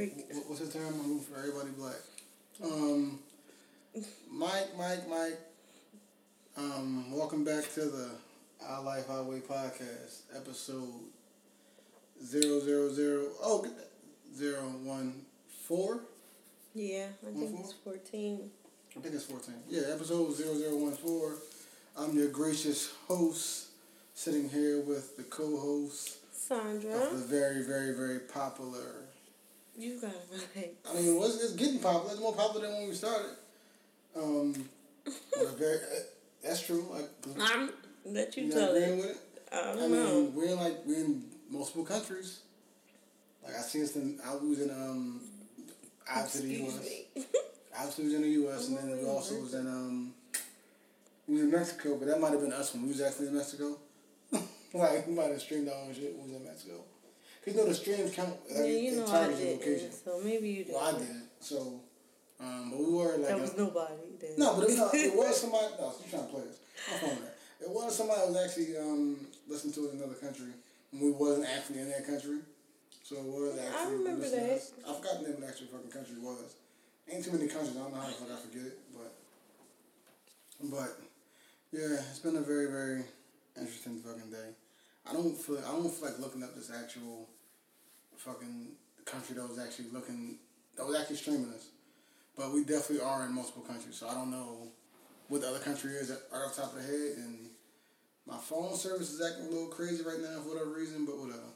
What, what's the term? I'm for everybody black. Um, Mike, Mike, Mike. Um, welcome back to the Our Life Our Way podcast, episode zero zero zero. Oh, get that. zero one four. Yeah, I think One it's 14. I think it's fourteen. Yeah, episode zero zero one four. I'm your gracious host, sitting here with the co-host Saundra, of the very, very, very popular. You got it right. I mean, it was, it's getting popular. It's more popular than when we started. Um, very, uh, that's true. Like, I'm let you you tell it. with it? I don't I know. we're in like we're in multiple countries. Like I seen some. I was in um, obviously the U.S. Obviously was in the U.S. and then we also was in um, we was in Mexico, but that might have been us when we was actually in Mexico. like we might have streamed our own shit when we was in Mexico. Cause you know the streams count. Like, yeah, you it know I didn't, so maybe you did. Well, I didn't. So, um, but we were like. That a- was nobody. Then. no, but it, no, it was somebody. No, you trying to play us? I'm phone that. It was somebody was actually um, listening to it in another country, and we wasn't actually in that country. So it was actually. I remember that. us. I forgot the name of the actual fucking country was. Ain't too many countries. I don't know how the fuck I forget it, but. But, yeah, it's been a very very interesting fucking day. I don't feel I don't feel like looking up this actual fucking country that was actually looking that was actually streaming us. But we definitely are in multiple countries, so I don't know what the other country is right off the top of the head. And my phone service is acting a little crazy right now for whatever reason, but whatever.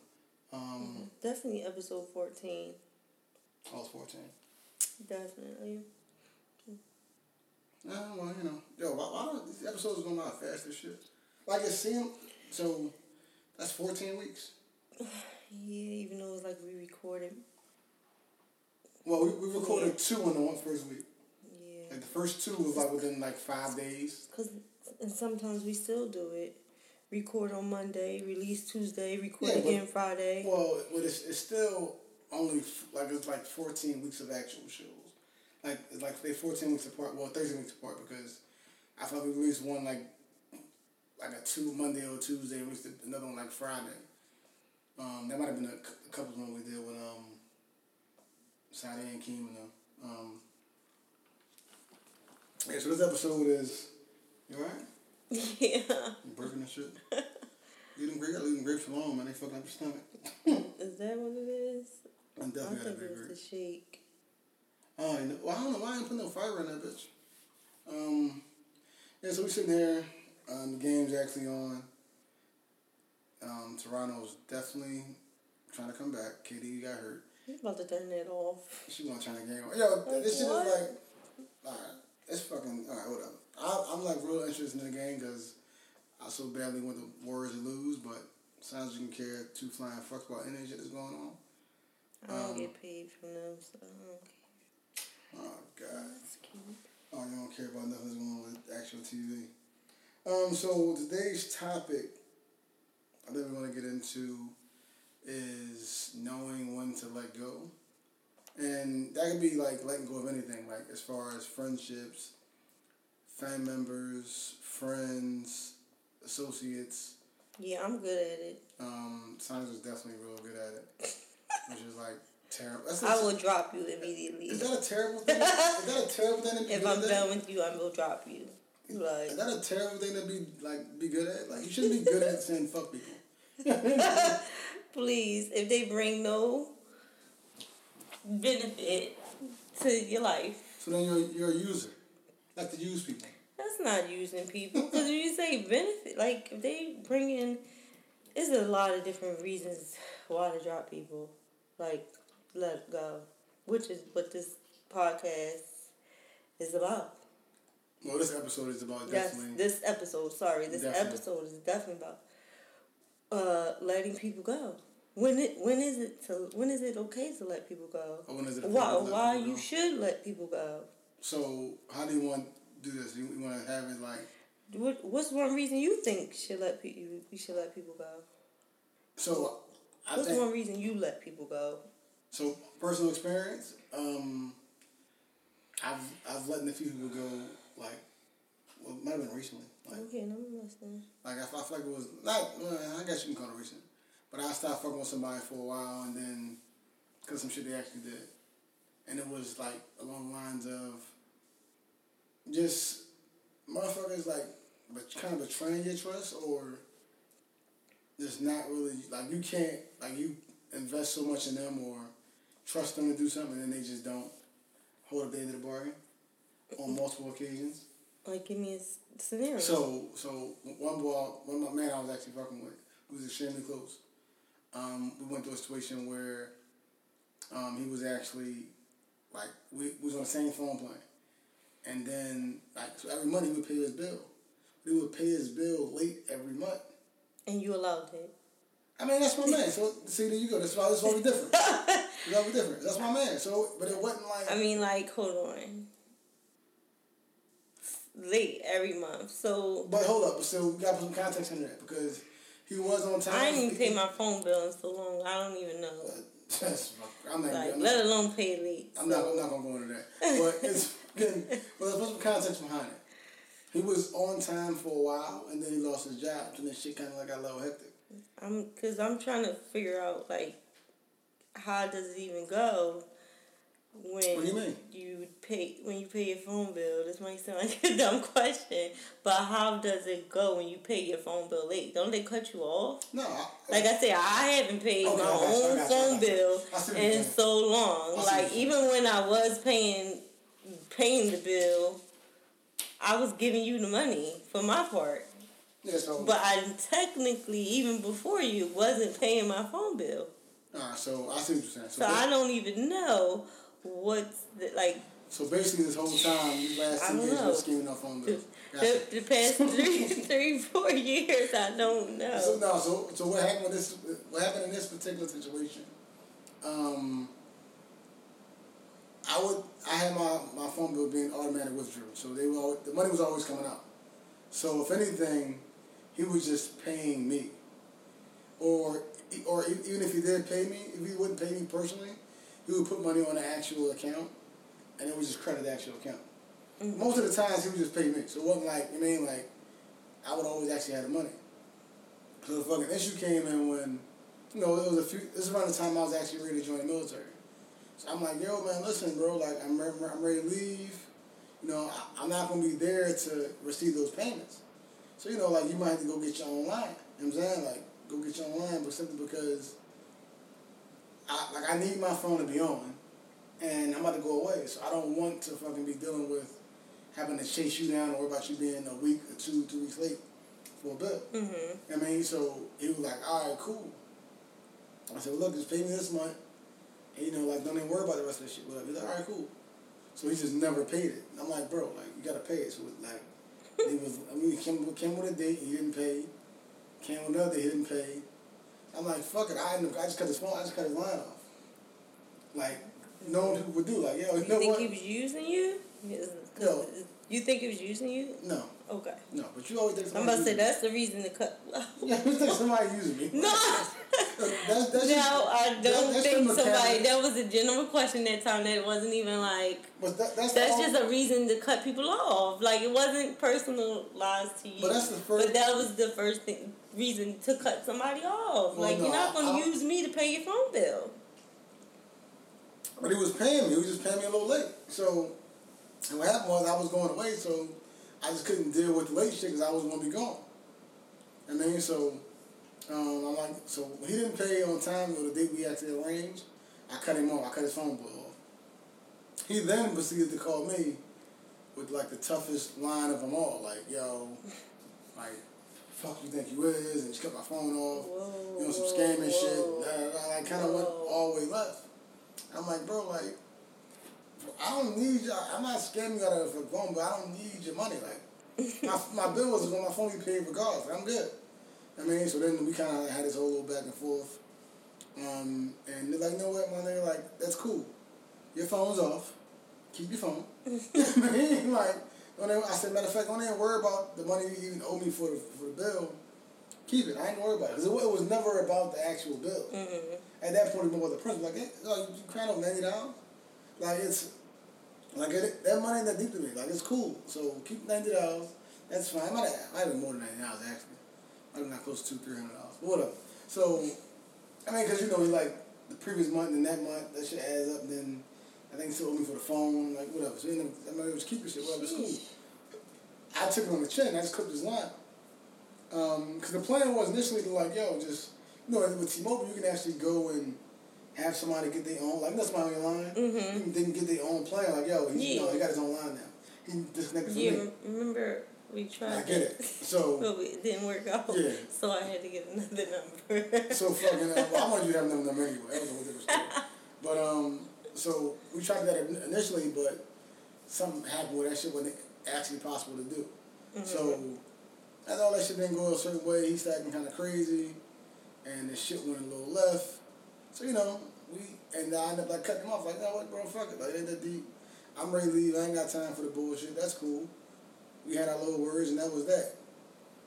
Um, Definitely episode 14. I was 14. Definitely. Uh, well, you know, yo, why, why don't these episodes going by fast as shit? Like it seemed, so that's 14 weeks. Yeah, even though it was like we recorded. Well, we, we recorded two in the one first week. Yeah. Like the first two was like within like five days. Cause and sometimes we still do it. Record on Monday, release Tuesday, record Yeah, but- again Friday. Well, but it's, it's still only f- like it's like fourteen weeks of actual shows. Like it's like they fourteen weeks apart. Well, thirteen weeks apart because I thought we released one like like a two Monday or Tuesday, and released another one like Friday. Um, that might have been a, cou- a couple one we did with um Saturday and Keem and them. Um, yeah, so this episode is you alright? yeah. You burping and shit. Leave them grapes, leave them grapes alone, man. They fucking up your stomach. Is that what it is? I'm I definitely a think it was the shake. Oh, you know, well, I don't know why I didn't put no fiber in that bitch. Um, yeah, so we sitting here. Um, the game's actually on. Um, Toronto's definitely trying to come back. KD got hurt. He's about to turn it off. She want to turn the game on. Yo, Like this shit what? is like, alright, it's fucking, alright, whatever. I, I'm like real interested in the game because I so badly want the Warriors to lose, but sounds you can care two flying fucks about any shit that's going on. I don't Um, get paid from them, so I don't care. Oh, God. That's cute. Oh, you don't care about nothing that's going on with actual TV. Um, so today's topic I think we want to get into is knowing when to let go. And that could be like letting go of anything, like as far as friendships, family members, friends, associates. Yeah, I'm good at it. Um, Saundra's definitely real good at it, which is like terrible. That's I will drop you immediately. Is that a terrible thing? is that a terrible thing to be If I'm done with you, I will drop you. Like, Is that a terrible thing to be like be good at? Like you shouldn't be good at saying fuck people. please, if they bring no benefit to your life, So then you're you're a user. Like to use people. that's not using people. Because if you say benefit, like if they bring in, there's a lot of different reasons why to drop people. Like let go, which is what this podcast is about. Well, this episode is about That's definitely. this episode. Sorry, this Definitely. episode is definitely about uh letting people go. When it when is it to when is it okay to let people go? Or when is it Why appropriate to let why you go? should let people go? So how do you want to do this? You, you want to have it like What what's one reason you think should let people you should let people go? so. I What's think one reason you let people go? so. Personal experience. Um, I've I've let a few people go. Like, well, it might have been recently. Like, Okay, I'm listening. Like I, I feel like it was not. Well, I guess you can call it recent, but I stopped fucking with somebody for a while, and then because some shit they actually did, and it was like along the lines of just motherfuckers like but kind of betraying your trust or just not really like you can't like you invest so much in them or trust them to do something and they just don't hold up the end of the bargain on multiple occasions. Like, give me a scenario. So, so one boy, one of my man I was actually fucking with, who was extremely close. Um, we went through a situation where um, he was actually like we, we was on the same phone plan, and then like so every month he would pay his bill. He would pay his bill late every month. and you allowed it. I mean that's my man. So see there you go. That's why that's why we different. that's why we different. That's my man. So but it wasn't like I mean, like, hold on. Late every month. So, But hold up, so we gotta put some context in that because he was on time. I didn't even pay my phone bill in so long. I don't even know. Uh, that's, I'm not. Like, I'm let not, alone pay late. I'm not. I'm not gonna go into that. But it's getting. But let's put some context behind it. He was on time for a while, and then he lost his job, and then shit kind of like got a little hectic. I'm, cause I'm trying to figure out like, how does it even go? When What do you mean? you pay when you pay your phone bill? This might sound like a dumb question, but how does it go when you pay your phone bill late? Don't they cut you off? No, I, Like I said, I haven't paid Okay, my I got you, I own you, phone bill I see what you're in so long. I see what Like even when I was paying paying the bill, I was giving you the money for my part. yeah. So, But I technically, even before you, wasn't paying my phone bill. Alright, so I see what you're saying. So, So I don't even know what's the, like so basically, this whole time, these last two years, we're scheming the, bills. Gotcha. the, the past three, three, four years. I don't know. So no, so so what happened with this? What happened in this particular situation? Um, I would I had my, my phone bill being automatic withdrew, so they were al- the money was always coming out. So if anything, he was just paying me, or or even if he did pay me, if he wouldn't pay me personally, he would put money on the actual account, and it would just credit the actual account. Mm-hmm. Most of the times he would just pay me, so it wasn't like I mean like I would always actually have the money. So the fucking issue came in when, you know, it was a few. This is around the time I was actually ready to join the military. So I'm like, yo, man, listen, bro, like I'm re- I'm ready to leave. You know, I, I'm not gonna be there to receive those payments. So you know, like you might have to go get your own line. You know what I'm saying? Like go get your own line, but simply because I like I need my phone to be on, and I'm about to go away, so I don't want to fucking be dealing with having to chase you down or worry about you being a week or two, two weeks late for a bill. Mm-hmm. I mean, so he was like, all right, cool. I said, well, look, just pay me this month. And, you know, like, don't even worry about the rest of this shit. Whatever. He's like, all right, cool. So he just never paid it. And I'm like, bro, like, you got to pay it. So, it, like, he was, I mean, he came, came with a date, he didn't pay. Came with another he didn't pay. I'm like, fuck it. I, I just cut his phone, I just cut his line off. Like, no people would do. Like, yo, you You know think what? he was using you? No. You think he was using you? No, Okay. no. But you always think I'm about to say me. that's the reason to cut. Yeah, you think somebody using me. no. That's, that's No, just- I don't that's think somebody. That was a general question that time. That wasn't even like. But that, that's That's just a reason to cut people off. Like it wasn't personalized to you. But that's the first- But that was the first thing reason to cut somebody off. Well, like no, you're not gonna I- use me to pay your phone bill. But he was paying me. He was just paying me a little late. So, and what happened was I was going away, so I just couldn't deal with the late shit because I was going to be gone. I mean, so um, I'm like, so he didn't pay on time or the date we actually arranged, I cut him off. I cut his phone bill off. He then proceeded to call me with like the toughest line of them all, like, yo, like, fuck you think you is, and just cut my phone off. Whoa, you know, some scamming shit. whoa. Da, da. Like, kind of went all the way left. I'm like, bro, like, I don't need you. I'm not scamming you out of a phone, but I don't need your money. Like, my, my bill was on my phone. You paid regardless. Like, I'm good. I mean, so then we kind of had this whole little back and forth. Um, and they're like, you know what, my nigga, like, that's cool. Your phone's off. Keep your phone. I mean, like, don't even, I said, matter of fact, don't even worry about the money you even owe me for the, for the bill. Keep it. I ain't worried about it. Because it, it was never about the actual bill. Mm-hmm. At that point, it was about the principle. Like, hey, oh, you crying over ninety dollars? Like it's like it, that money ain't that deep to me. Like it's cool. So keep ninety dollars. That's fine. I might have, I might have more than ninety dollars actually. I'm not close to three hundred dollars. But whatever. So I mean, because you know, like the previous month and that month, that shit adds up. Then I think he still owed me for the phone, like whatever. So he ended up, I mean, it was keeping shit, whatever. It's cool. I took it on the chin. I just clipped his line. Um, cause the plan was initially to like, yo, just you know, with T-Mobile, you can actually go and have somebody get their own, like that's my own line. Mhm. You can, they can get their own plan. Like, yo, he's, you know, he got his own line now. He disconnected from Yeah, me. remember we tried I get it. So, but it didn't work out. Yeah. So I had to get another number. so fucking. Uh, well, I wanted you to have another number anyway. That was a whole different story. But um, so we tried that initially, but something happened where that shit wasn't actually possible to do. So as all that shit didn't go a certain way, he started acting kind of crazy, and the shit went a little left. So you know, we and I ended up like cutting him off. Like, you know what, bro, fuck it. Like, it ain't that deep. I'm ready to leave. I ain't got time for the bullshit. That's cool. We had our little words, and that was that.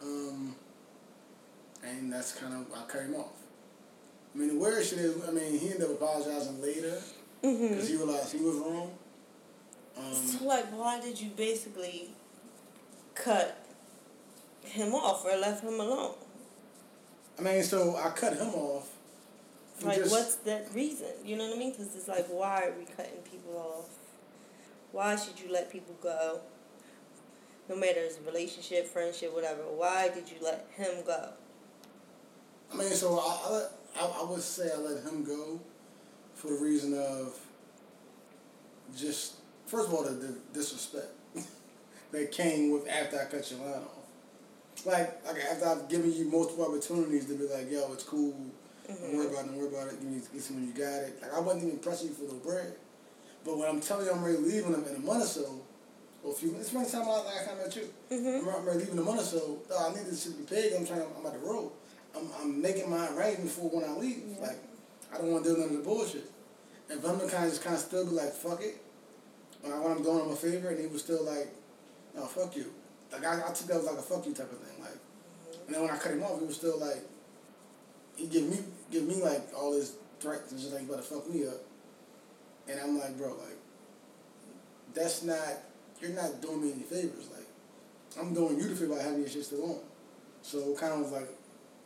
Um, and that's kind of I cut him off. I mean, the weird shit is, I mean, he ended up apologizing later Because he realized he was wrong. Um, So like, why did you basically cut him off or left him alone? I mean, so I cut him off. Like, just- what's that reason? You know what I mean? Because it's like, why are we cutting people off? Why should you let people go? No matter it's relationship, friendship, whatever. Why did you let him go? I mean, so I, I, I, I would say I let him go for the reason of just, first of all, the, the disrespect that came with after I cut your line off. Like, like after I've given you multiple opportunities to be like, yo, it's cool, don't worry about it, don't worry about it, give me get some when you got it. Like, I wasn't even pressing you for no bread. But when I'm telling you I'm ready to leave in a, month or so, or a few minutes, it's the time I, like, I met you. Mm-hmm. I'm, ready to leave in a month or so. Oh, I need this shit to be paid. I'm trying. I'm at the road. I'm, I'm making my arrangements for when I leave. Yeah. Like, I don't want to do none of the bullshit. And him to kind of just kind of still be like, fuck it. When, I, when I'm doing him a favor, and he was still like, no, fuck you. Like I, I took that as like a fuck you type of thing. Like, and then when I cut him off, he was still like, he give me give me like all his threats and just like, about to fuck me up. And I'm like, bro, like, that's not. You're not doing me any favors. Like, I'm doing you the favor by having your shit still on. So kind of was like,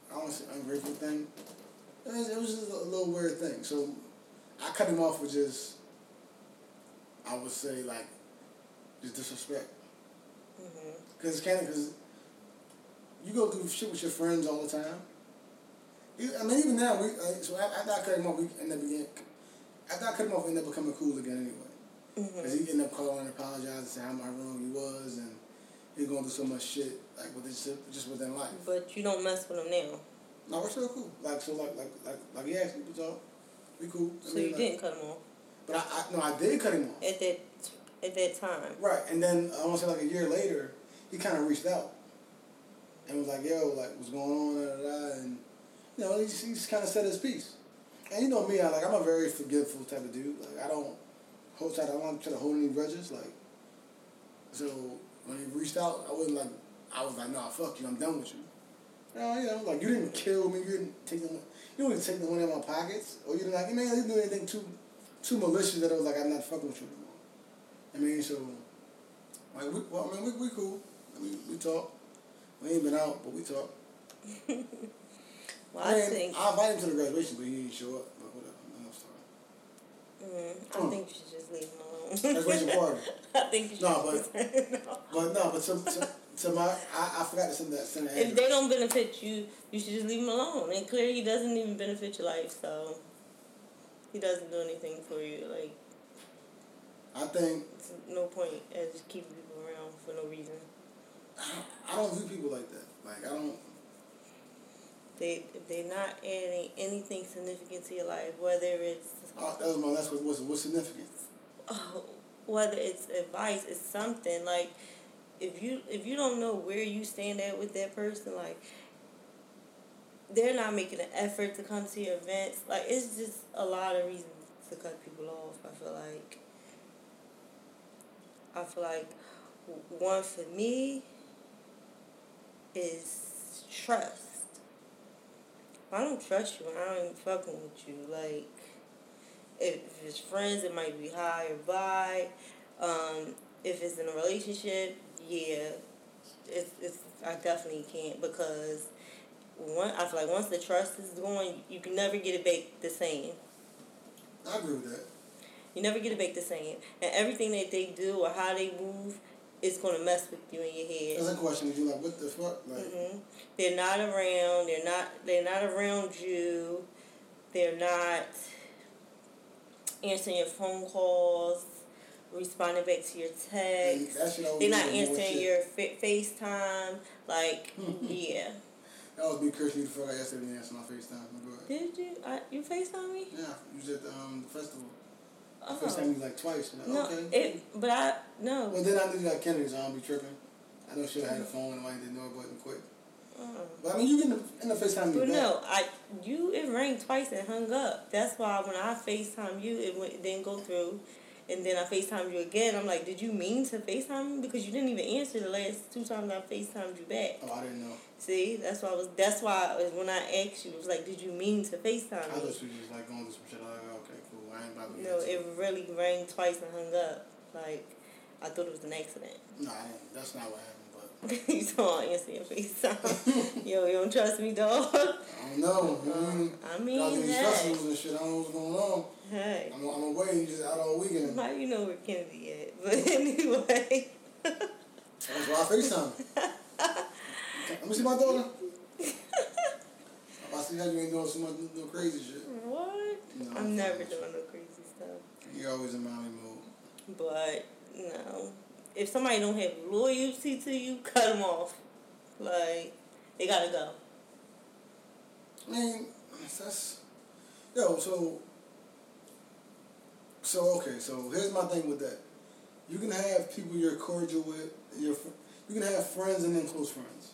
I don't want say ungrateful thing. It was, it was just a little weird thing. So I cut him off with just, I would say like, just disrespect. Mm-hmm. Cause it's kind of cause you go through shit with your friends all the time. I mean, even now we like, so after I cut him off, we end up being after I cut him off, we ended up becoming cool again anyway. Mm-hmm. Cause he ended up calling and apologizing, and saying how wrong he was, and he going through so much shit like with this just within life. But you don't mess with him now. No, we're still cool. Like so, like like like like he asked me to talk. We cool. I So mean, you like- didn't cut him off But I, I no, I did cut him off. at that at that time. Right, and then I want to say like a year later, he kind of reached out and was like, "Yo, like what's going on?" Da, da, da, and you know, he just, he just kind of said his piece. And you know me, I like I'm a very forgetful type of dude. Like I don't hold tight. I don't try to hold any grudges. Like so, when he reached out, I wasn't like I was like, "Nah, fuck you. I'm done with you." Know, you know, like you didn't kill me. You didn't take the, you didn't take no money out of my pockets, or you didn't like you know, you didn't do anything too too malicious that I was like, "I'm not fucking with you anymore." I mean, so like we, well, I mean, we, we cool. I mean, we talk. We ain't been out, but we talk. Well, I, I mean, think I invited him to the graduation, but he didn't show up. But whatever. I'm sorry. mm, I Mm. think you should just leave him alone. Graduation party. I think you should. No, just- no. But no, but to, to, to my, I, I forgot to send that send the If they don't benefit you, you should just leave them alone. And clearly, he doesn't even benefit your life, so he doesn't do anything for you. Like, I think it's no point at just keeping people around for no reason. I don't, view people like that. Like I don't. They if they're not adding anything significant to your life, whether it's Uh, that was my last word. What's what's significant? oh, whether it's advice, it's something like if you if you don't know where you stand at with that person, like they're not making an effort to come to your events. Like it's just a lot of reasons to cut people off. I feel like. I feel like one for me is trust. If I don't trust you, I ain't fucking with you. Like, if, it's friends, it might be high or by. Um, if it's in a relationship, yeah, it's, it's I definitely can't because one I feel like once the trust is going, you can never get it back the same. I agree with that. You never get it back the same. And everything that they do or how they move is going to mess with you in your head. That's a question you like, what the fuck? Like, hmm They're not around. They're not. They're not around you. They're not answering your phone calls, responding back to your text. that shit always They're not answering your fa- FaceTime. Like, yeah. That was me cursing you the fuck out yesterday when you answered my FaceTime. Did you? I, you FaceTime me? Yeah, you was at the um, festival. Oh. FaceTime you like twice. Like, No, okay. it, but I no. Well, then I knew you got Kennedy, so I don't be tripping. I know she had a phone and I didn't know it button quick. Uh, But I mean, you get in the, in the FaceTime but no, I you it rang twice and hung up. That's why when I FaceTime you, it went it didn't go through, and then I FaceTime you again. I'm like, did you mean to FaceTime me because you didn't even answer the last two times I FaceTimed you back. Oh, I didn't know. See, that's why I was. That's why I was, when I asked you, it was like, did you mean to FaceTime me? I thought she was just like going through some shit. Like, oh, okay, cool. I ain't about to No, it really rang twice and hung up. Like, I thought it was an accident. No, I didn't. That's not what happened. But you saw answer your FaceTime. Yo, you don't trust me, dog. I don't know. Uh, I mean, I mean, do these hey. festivals and shit. I don't know what's going on. Hey. I'm, I'm away You just out all weekend. How you know where Kennedy at? But anyway. That's why I FaceTime. Let me see my daughter. I see how you ain't doing so much no crazy shit. what? No, I'm I'm never doing no crazy stuff. You're always in mommy mode. But no, if somebody don't have loyalty to you, cut them off. Like they gotta go. I mean, that's yo. So, so okay. So here's my thing with that. You can have people you're cordial with. Your you can have friends and then close friends.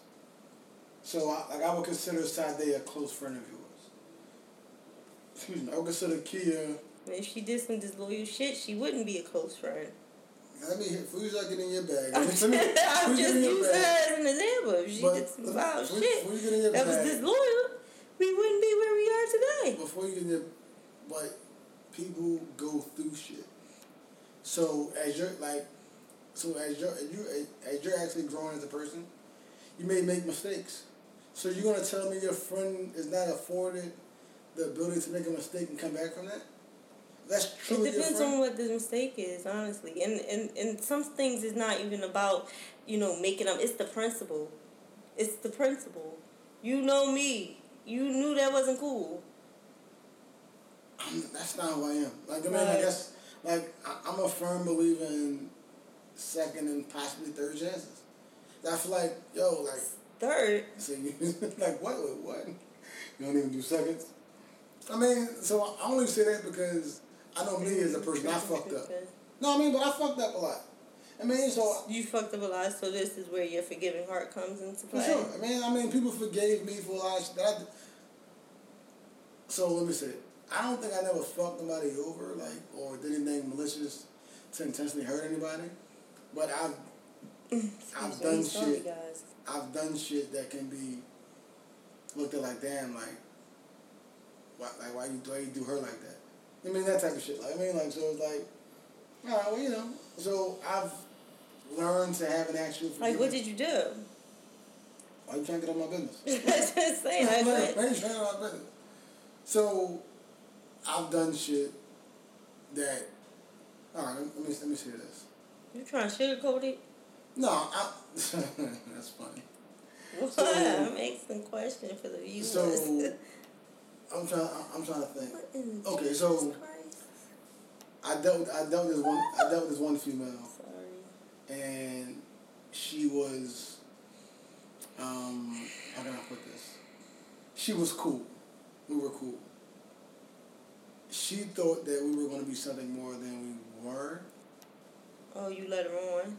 So I, like I would consider Sade a close friend of yours. Excuse me. I would consider Kia. If she did some disloyal shit, she wouldn't be a close friend. Let me hear. Before you get in your bag. I'm just, me- I'm just in your using bag- her as an example. If she But did some wild shit before you get in your that was disloyal, we wouldn't be where we are today. before you get there, like people go through shit. So as you're like, so as you're as you as you're actually growing as a person, you may make mistakes. So you're gonna tell me your friend is not afforded the ability to make a mistake and come back from that? That's true. It depends on what the mistake is, honestly. And, and and some things is not even about, you know, making them. It's the principle. It's the principle. You know me. You knew that wasn't cool. I'm- that's not who I am. Like I mean, I guess like I, I'm a firm believer in second and possibly third chances. I feel like yo like Third, So you like what? What? what? You don't even do seconds. I mean, so I only say that because I know me as a person. I fucked up. No, I mean, but I fucked up a lot. I mean, so You fucked up a lot, so this is where your forgiving heart comes into play. for sure. I mean, I mean, people forgave me for a lot of shit that I. So let me say, it. I don't think I never fucked nobody over, like, or did anything malicious to intentionally hurt anybody. But I've mm, I've Excuse done shit. guys. I've done shit that can be looked at like damn like why like why you why you do her like that? I mean that type of shit. Like I mean like so it's like all right, well you know. So I've learned to have an actual Like, what did you do? Why you trying to get on my business? Just saying. I I know ain't it. trying to get on my business. So I've done shit that all right, let me let me say this. You trying to sugarcoat it? No, I that's funny. What? So- I'm asking questions for the viewers. So I'm trying I'm trying to think. Okay, Jesus so- Christ? I dealt with, I dealt with this one I dealt with this one female Sorry. and she was um how can I put this? She was cool. We were cool. She thought that we were gonna be something more than we were. Oh, you let her on?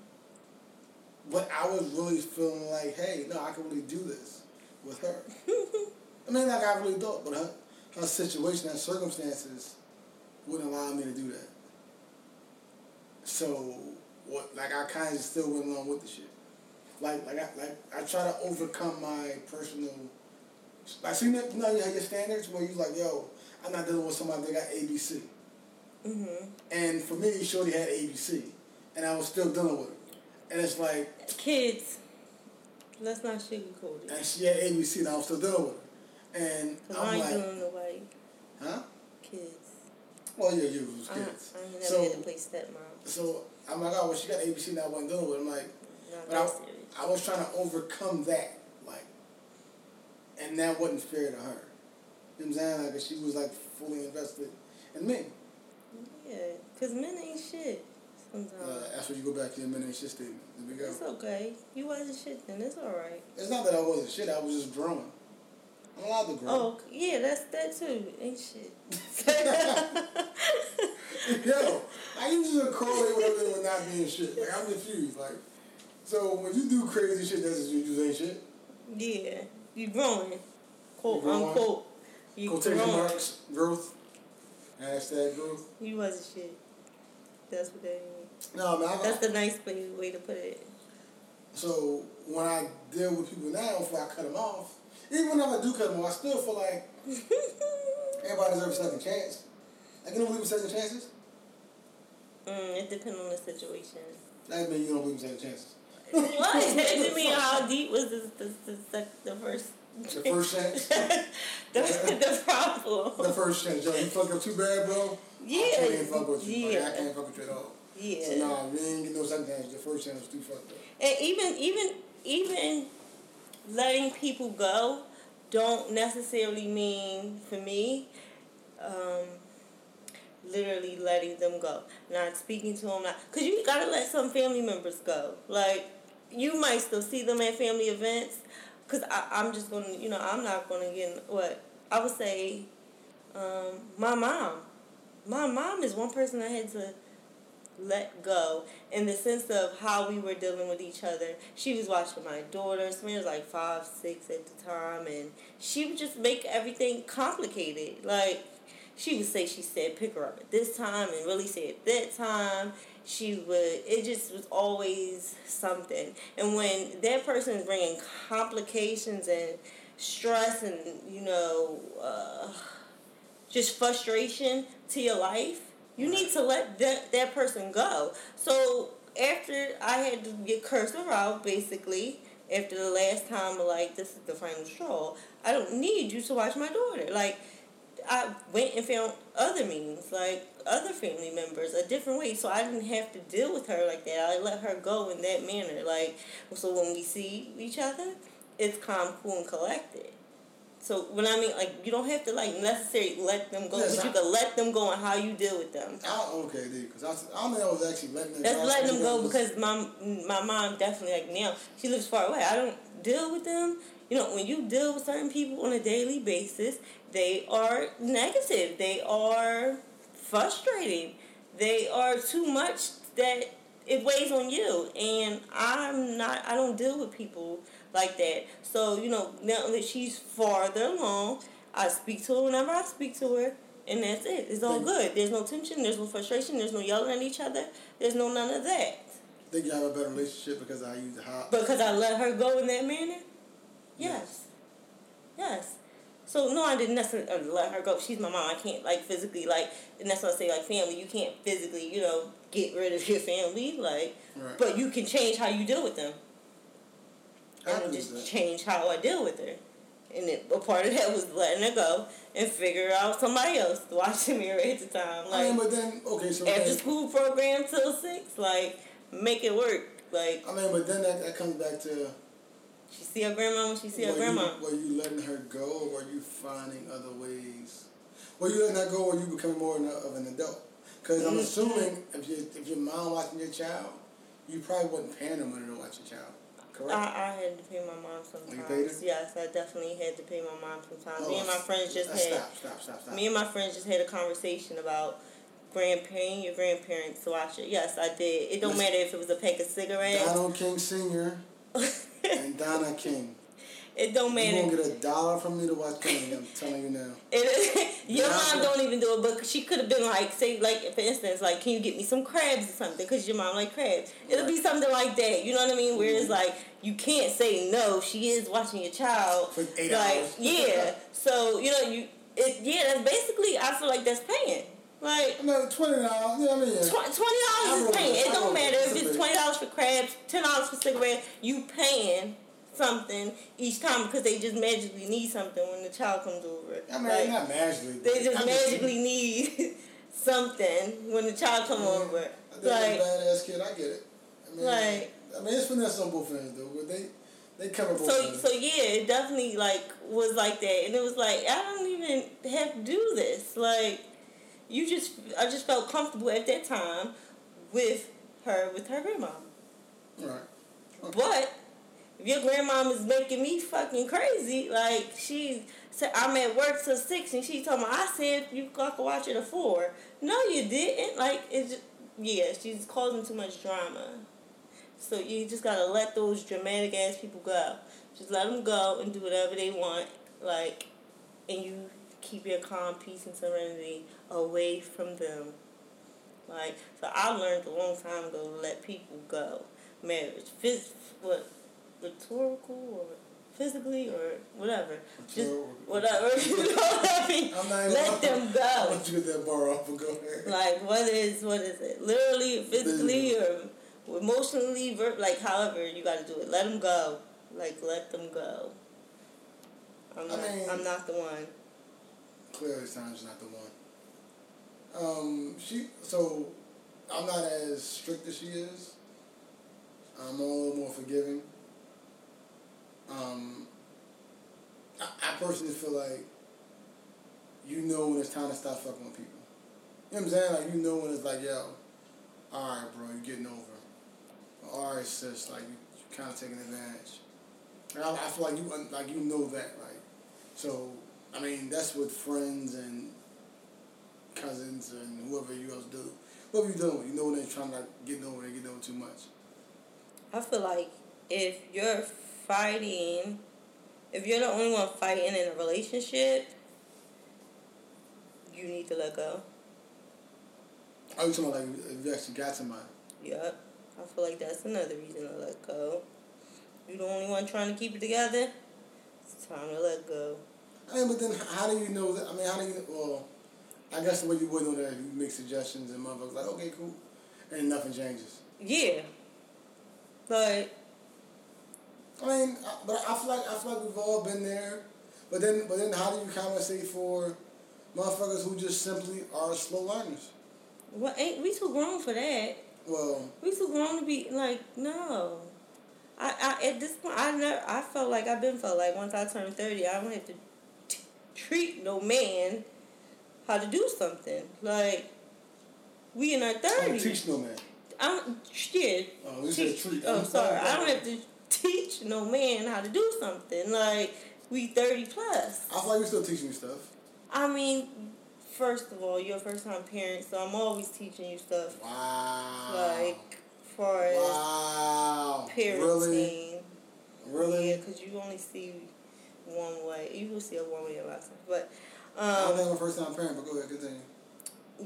But I was really feeling like, hey, no, I can really do this with her. I mean like I really thought, but her her situation and circumstances wouldn't allow me to do that. So what like I kinda still went along with the shit. Like like I like I try to overcome my personal like see you know you know have your standards where you like, yo, I'm not dealing with somebody that got ABC. Mm-hmm. And for me, Shorty had ABC. And I was still dealing with her. And it's like Kids, let's not sugarcoat it. and she had ABC and I was still dealing with her. And Cause I I'm ain't like, nobody. huh? Kids. Well, yeah, you was I, kids. I ain't never So- had to play stepmom. So I'm like, oh, well, she got ABC and I wasn't doing with. it. I'm like, Not but I, serious. I was trying to overcome that, like, and that wasn't fair to her. You know what I'm saying? Like, she was like fully invested in me. Yeah, because men ain't shit sometimes. Uh, that's where you go back to your ain't shit statement. There we go. It's okay. You wasn't shit then. It's alright. It's not that I wasn't shit. I was just growing. I'm allowed to grow. Oh, yeah, that's that too. Ain't shit. Yo, I usually correlate whatever with not being shit. Like I'm confused. Like, so when you do crazy shit, that's just you just ain't shit. yeah, you growing. Quote unquote. You Quotation growing. marks, growth, hashtag growth. You wasn't shit. That's what that means. No, man. I, That's the nice way, way to put it. so when I deal with people now, before I cut them off, even when I do cut them off, I still feel like everybody deserves a second chance. Like you don't believe in second chances. Mm, it depends on the situation. That means you don't believe in second chances. what? I mean, how deep was this, this, this, the first? The first chance. the, the problem. The first chance, yo, you fuck up too bad, bro. Yeah, I can't fuck with you. Like. I can't fuck with you at all. Yeah. So nah, we ain't get no second chance. The first chance was too fucked up. And even even even letting people go don't necessarily mean for me um, literally letting them go, not speaking to them, not because you gotta let some family members go. Like you might still see them at family events, because I'm just gonna you know I'm not gonna get what I would say. Um, my mom, my mom is one person I had to let go in the sense of how we were dealing with each other. She was watching my daughter. Samira was like five, six at the time, and she would just make everything complicated. Like she would say she said pick her up at this time and really say at that time. She would. It just was always something. And when that person is bringing complications and stress and you know. Uh, just frustration to your life, you need to let that, that person go. So after I had to get cursed out, basically, after the last time, like, this is the final straw, I don't need you to watch my daughter. Like, I went and found other means, like other family members, a different way. So I didn't have to deal with her like that. I let her go in that manner. Like, so when we see each other, it's calm, cool, and collected. So when I mean like you don't have to like necessarily let them go, Yes, but you I- can let them go and how you deal with them. I don't, okay, dude, because I, I don't think I was actually letting them That's letting them go because my my mom definitely like now she lives far away. I don't deal with them. You know when you deal with certain people on a daily basis, they are negative. They are frustrating. They are too much that it weighs on you. And I'm not. I don't deal with people like that. So you know now that she's farther along, I speak to her whenever I speak to her. And that's it. It's all good. There's no tension. There's no frustration. There's no yelling at each other. There's no none of that. think you have a better relationship because I use hot. Because I let her go in that manner? Yes. Yes. So no, I didn't necessarily uh, let her go. She's my mom. I can't like physically like, and that's why I say like family. You can't physically, you know, get rid of your family. Like, Right. but you can change how you deal with them. I And just that. change how I deal with her. And it, a part of that was letting her go and figure out somebody else watching me right at the time. I Like mean, but then okay, so after then, school program till six. Like make it work. Like I mean, but then that, that comes back to she see her grandma when she see her were grandma. You, were you letting her go, or were you finding other ways? Were you letting her go, or were you becoming more of an adult? Because I'm Mhm. assuming if you if your mom watching your child, you probably wasn't paying her money to watch your child. Correct. I, I had to pay my mom sometimes. you paid her? Yes, I definitely had to pay my mom sometimes. Oh, me and my friends just uh, had stop, stop, stop, stop. me and my friends just had a conversation about grandpaying your grandparents to watch it. Yes, I did. It don't Listen. matter if it was a pack of cigarettes. Donald King Senior and Donna King. it don't matter. You gonna get a dollar from me to watch King. I'm telling you now. It, your mom don't even do it, but she could have been like, say, like for instance, like, can you get me some crabs or something? Because your mom like crabs. It'll be something like that. You know what I mean? Where it's Mhm. like you can't say no. She is watching your child. For eight like hours. yeah. So you know you it yeah. That's basically I feel like that's paying. Like I mean, twenty dollars. You know what I mean? tw- twenty dollars is paying. It don't matter if it's twenty dollars for crabs, ten dollars for cigarettes. You paying something each time because they just magically need something when the child comes over. I mean, Like, not magically. they just I'm magically need something when the child come Yeah. over. I think Like, badass kid. I get it. I mean, Like- I mean, it's finesse on both ends though, but they they cover both so ends. so yeah, it definitely like was like that, and it was like I don't even have to do this. Like, you just I just felt comfortable at that time with her with her grandma. right. Okay. But if your grandmom is making me fucking crazy, like she said, I'm at work till six, and she told me I said you could watch it at four. No, you didn't. Like it's just, yeah, she's causing too much drama. So you just gotta let those dramatic ass people go. Just let them go and do whatever they want. Like, and you keep your calm, peace, and serenity away from them. Like, so I learned a long time ago to let people go. Marriage, phys- what, rhetorical or physically or whatever. Just whatever. you know what I mean? I'm not even Let them go. you get that bar off and go ahead. Like, what is what is it? Literally, physically, or emotionally, ver- like however you got to do it. Let them go. Like, let them go. I'm I not. mean- I'm not the one. Clearly, Saundra's not the one. Um, she so I'm not as strict as she is. I'm a little more forgiving. Um, I, I personally feel like you know when it's time to stop fucking with people. You know what I'm saying? Like you know when it's like, yo, all right, bro, you're getting over. All right, sis, like you, you kind of taking advantage. And I, I feel like you like you know that, like so. I mean, that's with friends and cousins and whoever you else do. Whoever you doing, you know when they're trying to like, get over, they get over too much. I feel like if you're fighting, if you're the only one fighting in a relationship, you need to let go. Are you talking about like if you actually got somebody? Yep. I feel like that's another reason to let go. You're the only one trying to keep it together. It's time to let go. I mean, but then how do you know that? I mean, how do you? Well, I guess the way you would know that you make suggestions and motherfuckers like, okay, cool, and nothing changes. Yeah. but I mean, I, but I feel like I feel like we've all been there. But then, but then, how do you compensate for motherfuckers who just simply are slow learners? what ain't we too grown for that? Well, We too grown to be like, no. I, I at this point I never I felt like I've been felt like once I turned thirty I don't have to treat no man how to do something. Like we in our I don't thirties. teach no man. I don't yeah. Oh, you said teach- treat. Oh I'm sorry. I don't have to teach no man how to do something. Like we thirty plus. I feel like you still teaching me stuff. I mean, first of all, you're a first time parent, so I'm always teaching you stuff. Wow. Like, far as Wow. parenting. Really? Really? Yeah, because you only see one way. You will see a one way a lot of times. But, I don't think um, I'm a first time parent, but go ahead, continue.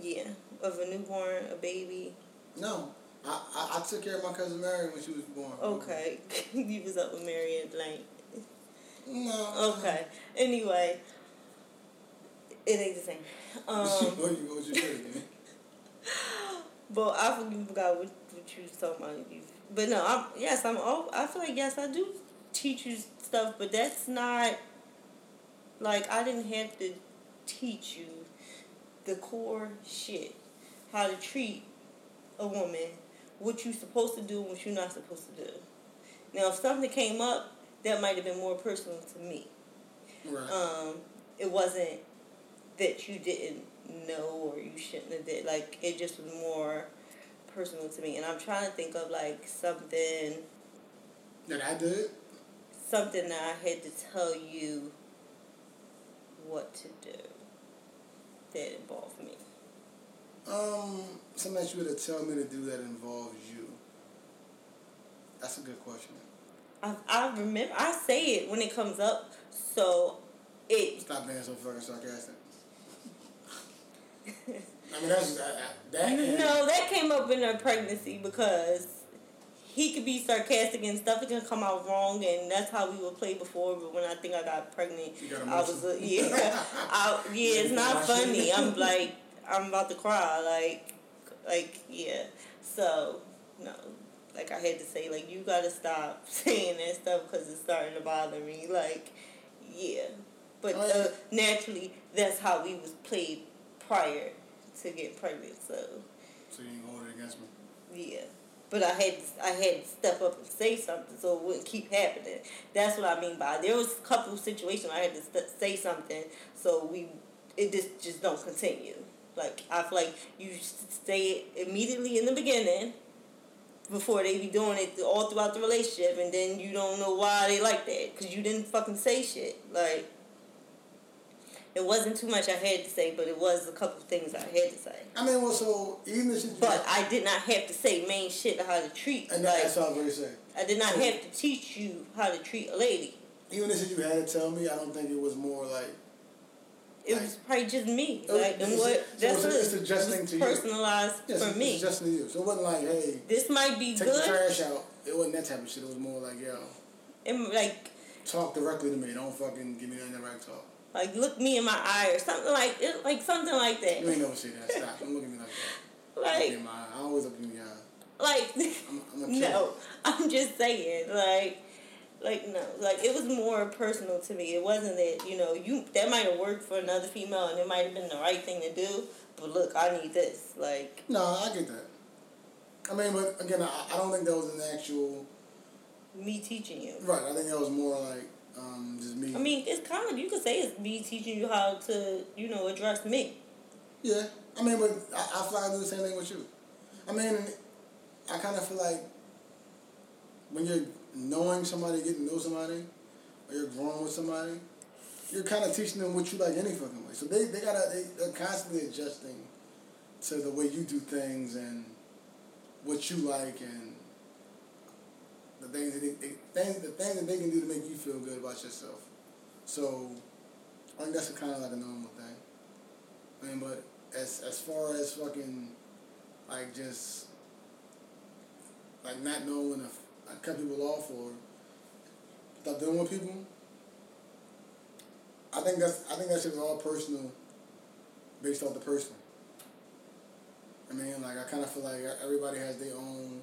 yeah, of a newborn, a baby. No. I, I, I took care of my cousin Mary when she was born. Okay. you was up with Mary and Blank. No. Okay. Anyway, it ain't the same. Um, what you, what you say, but I forgot what, what you was talking about. You- But no, I'm yes, I'm. all I feel like yes, I do teach you stuff, but that's not like I didn't have to teach you the core shit, how to treat a woman, what you're supposed to do, and what you're not supposed to do. Now, if something came up, that might have been more personal to me. Right. Um, it wasn't that you didn't know or you shouldn't have did. Like it just was more personal to me, and I'm trying to think of like something that I did? Something that I had to tell you what to do that involved me. Um, something that you had to tell me to do that involves you. That's a good question. I I remember I say it when it comes up, so it Stop being so fucking sarcastic. I mean, that's that. that no that came up in her pregnancy because he could be sarcastic and stuff It can come out wrong and that's how we would play before but when I think I got pregnant got I was emotional. yeah I, yeah it's not funny. I'm like I'm about to cry like like yeah so no like I had to say like you gotta stop saying that stuff because it's starting to bother me like yeah but Oh, uh, naturally that's how we was played prior to get pregnant. So So you ain't hold it against me. yeah, but I had I had to step up and say something so it wouldn't keep happening. That's what I mean by there was a couple of situations I had to st- say something so we it just just don't continue. Like I feel like you say it immediately in the beginning before they be doing it all throughout the relationship, and then you don't know why they like that because you didn't fucking say shit. Like it wasn't too much I had to say, but it was a couple of things I had to say. I mean, well, so even the shit But I did not have to say main shit how to treat. and like that's what I was going to say. I did not So- have to teach you how to treat a lady. Even the shit you had to tell me, I don't think it was more like. It Like- was probably just me. Oh, Like and what so that's it's- what it's adjusting to you. personalized Yes, for it's me. just to you. So it wasn't like, hey, this might be take the good. trash out. It wasn't that type of shit. It was more like, yo, And like talk directly to me. Don't fucking give me that direct talk. Like look me in my eye or something like it like something like that. You ain't never say that. Stop. Don't look at me like that. Look in my eye. I always look in your eye. like I'm, I'm no. I'm just saying like like no, like it was more personal to me. It wasn't that you know you that might have worked for another female and it might have been the right thing to do. But look, I need this. Like No, I get that. I mean, but again, I, I don't think that was an actual. me teaching you. Right. I think that was more like um, just me. I mean, it's kind of you could say it's me teaching you how to you know address me. Yeah. I mean, but I, I like do the same thing with you. I mean, I kind of feel like when you're knowing somebody, getting to know somebody, or you're growing with somebody, you're kind of teaching them what you like any fucking way. So they, they gotta, they, they're constantly adjusting to the way you do things and what you like and the things that they, they things, the things that they can do to make you feel good about yourself. So I think that's kind of like a normal thing. I mean, but as as far as fucking like just like not knowing to like, cut people off or stop dealing with people, I think that's I think that is all personal, based off the person. I mean, like I kind of feel like everybody has their own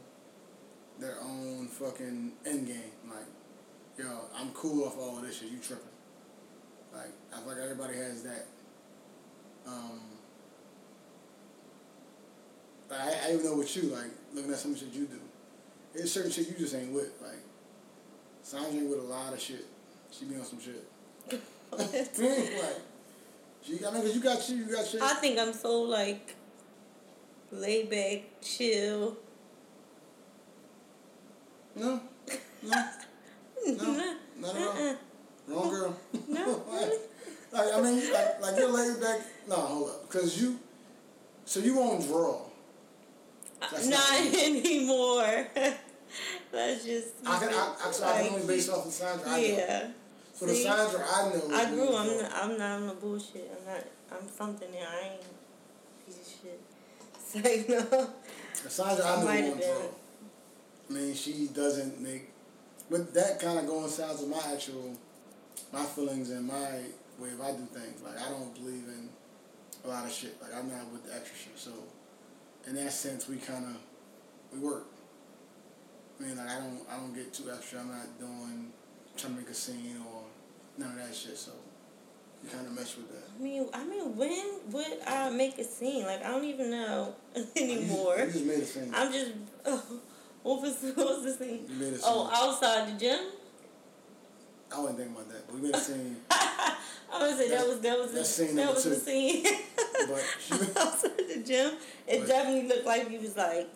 their own fucking end game. Like, yo, I'm cool off all of this shit. You tripping? Like, I feel like everybody has that. Um, like, I, I even know with you, like, looking at some shit you do. There's certain shit you just ain't with. Like, Saundra ain't with a lot of shit. She be on some shit. like, she, I mean, cause you got you, you got shit. I think I'm so like laid back, chill. No, no, no, not at all. Uh-uh. Wrong girl. No, like, I mean, like, like you're laid back. No, hold up, because you, so you won't draw. That's not, not anymore. That's just. I can, I, I, so I can only base off the Saundra I know. Yeah. So the See? Saundra I know. I grew. I'm not, I'm not on the bullshit. I'm not. I'm something that I ain't piece of shit. So no. The I I know won't draw. I mean, she doesn't make, but that kind of coincides with my actual, my feelings and my way of I do things. Like I don't believe in a lot of shit. Like I'm not with the extra shit. So, in that sense, we kind of we work. I mean, like I don't I don't get too extra. I'm not doing trying to make a scene or none of that shit. So, you kind of mess with that. I mean, I mean, when would I make a scene? Like I don't even know anymore. You, just made a scene. I'm just. Oh. What was what was the scene? You made a oh, scene. Oh, outside the gym. I wasn't thinking about that, but we made a scene. I was say that was that was the, scene that was the scene. But she, outside the gym, it But- definitely looked like we was like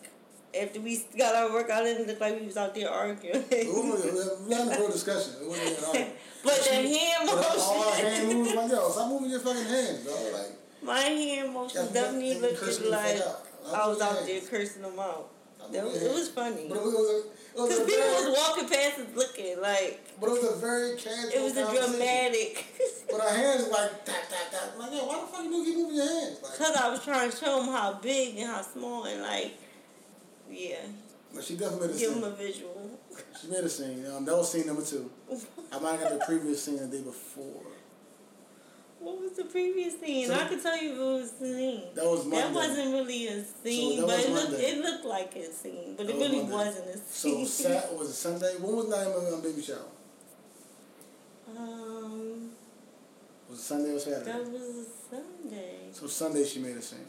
after we got our workout, in, it looked like we was out there arguing. it we had a real discussion. It wasn't at all. but the hand But all our hand motion, moves like yo, stop moving your fucking hands, dog. Like my hand motion definitely looked like. I was out there cursing them out. That was, it was funny. But it was, it was Because a people very, was walking past us looking like but it was a very casual. it was a dramatic. But our hands were like tap tap tap. I'm like yo, why the fuck you keep moving your hands? Like, Because I was trying to show them how big and how small and like, yeah, but she definitely made a give scene. them a visual. She made a scene. Um, that was scene number two. I might have got the previous scene the day before. What was the previous scene? So- I could tell you it was a scene. That was Monday. That wasn't really a scene, that but it looked, it looked like a scene, but That it was really Monday. wasn't a scene. So. Sat was it Sunday? When was of um, baby shower? um, Was it Sunday or Saturday? that was a Sunday. So Sunday she made a scene.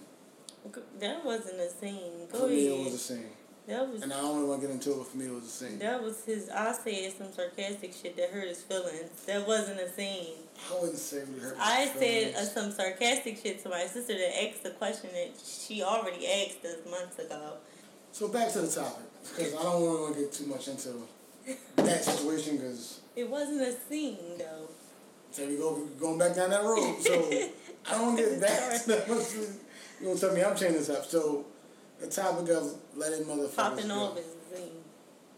That wasn't a scene. Go ahead. it was a scene. That was And I don't really want to get into it, for me, it was a scene. that was his. I said some sarcastic shit that hurt his feelings. That wasn't a scene. I wouldn't say we hurt. I said uh, some sarcastic shit to my sister that asked a question that she already asked us months ago. So back to the topic, because I don't want to get too much into that situation, because It wasn't a scene though. so we go we going back down that road. So I don't get that much. You gonna tell me I'm changing this up? So the topic of letting motherfuckers Popping go. off is a scene.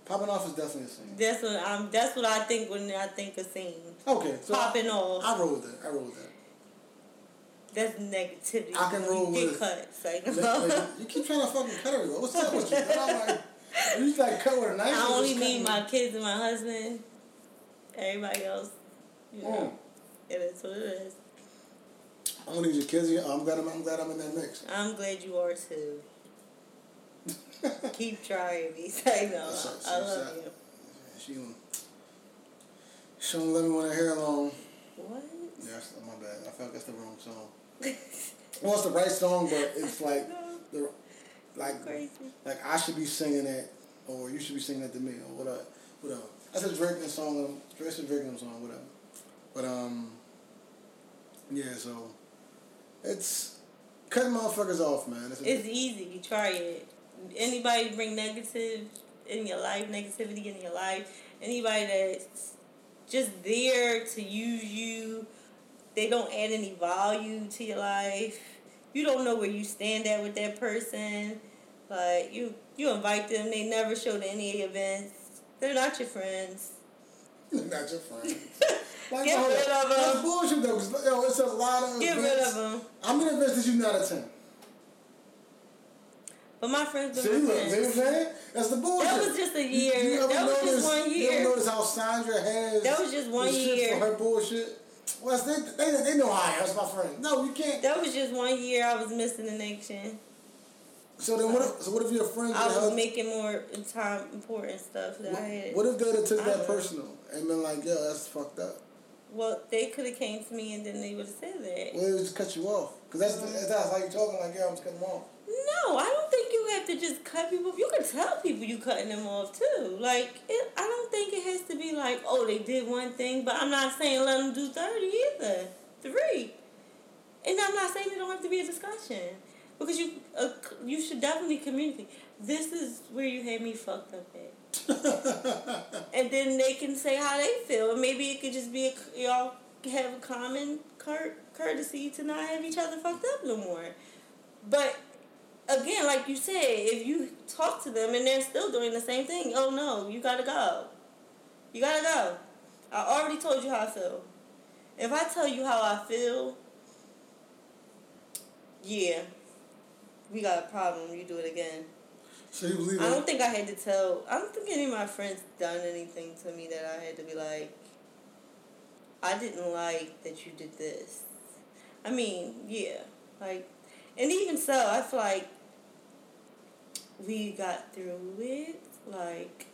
Popping off is definitely a scene. That's what I'm. That's what I think when I think of scene. Okay, so Popping I, off. I roll with that. I roll with that. That's negativity. I can roll you with- get cuts. Like, you keep trying to fucking cut everywhere. What's up with you? I'm like, you just like cut with a knife. I only cut my kids and my husband. Everybody else, you know, Mm. it is what it is. I don't need your kids. I'm glad I'm, I'm glad I'm in that mix. I'm glad you are too. Keep trying me. Say no. That's right, I love you. She don't, she don't let me want her hair long. What? Yeah, that's, my bad. I felt that's the wrong song. Well, it's the right song, but it's like the like Crazy. like I should be singing it, or you should be singing it to me, or whatever. Whatever. That's a Drake song. Drake's a Drake song, whatever. But um, yeah. So it's cutting motherfuckers off, man. It's It's easy. You try it. Anybody bring negative in your life, negativity in your life, anybody that's just there to use you, they don't add any value to your life. You don't know where you stand at with that person. Like you, you invite them. They never show to any events. They're not your friends. not your friends. Like, Get rid of 'em. That's bullshit though. 'cause, yo, it's a lot of Get rid of them. How many events did you not attend? But my friends See, been my look, see what I'm saying? That's the bullshit. That was just a year. You, ever That was just notice- one You ever notice how Saundra has That was just one year. for her bullshit? Well, they, they, they know how I am. That's my friend. No, you can't. That was just one year I was missing in action. So then, what if, so what if your friend? I was help- making more time important stuff that I had. What if they'd have took that personal and been like, yo, that's fucked up? Well, they could have came to me and then they would have said that. Well, they would just cut you off. Because that's, that's how you're talking, like, yeah, I'm just cutting them off. No, I don't think you have to just cut people. You can tell people you cutting them off too. Like it, I don't think it has to be like, oh, they did one thing, but I'm not saying let them do thirty either. Three, and I'm not saying it don't have to be a discussion because you uh, you should definitely communicate. This is where you had me fucked up at. and then they can say how they feel. And maybe it could just be a, y'all have a common cur- courtesy to not have each other fucked up no more. But again, like you said, if you talk to them and they're still doing the same thing, oh no, you gotta go. You gotta go. I already told you how I feel. If I tell you how I feel, yeah, we got a problem. You do it again. So you believe I don't think I had to tell. I don't think any of my friends done anything to me that I had to be like. I didn't like that you did this. I mean, yeah, like, and even so, I feel like we got through it. Like,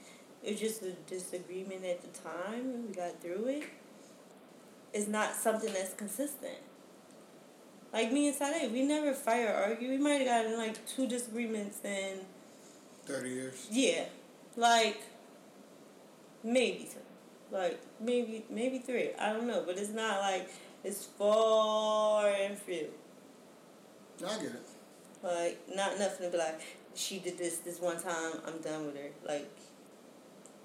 it was just a disagreement at the time, and we got through it. It's not something that's consistent. Like me and Sade, we never fight or argue. We might have gotten like two disagreements in 30 years. yeah, like maybe two, like maybe maybe three. I don't know, but it's not like it's far and few. I get it. Like not nothing to be like she did this this one time. I'm done with her. Like,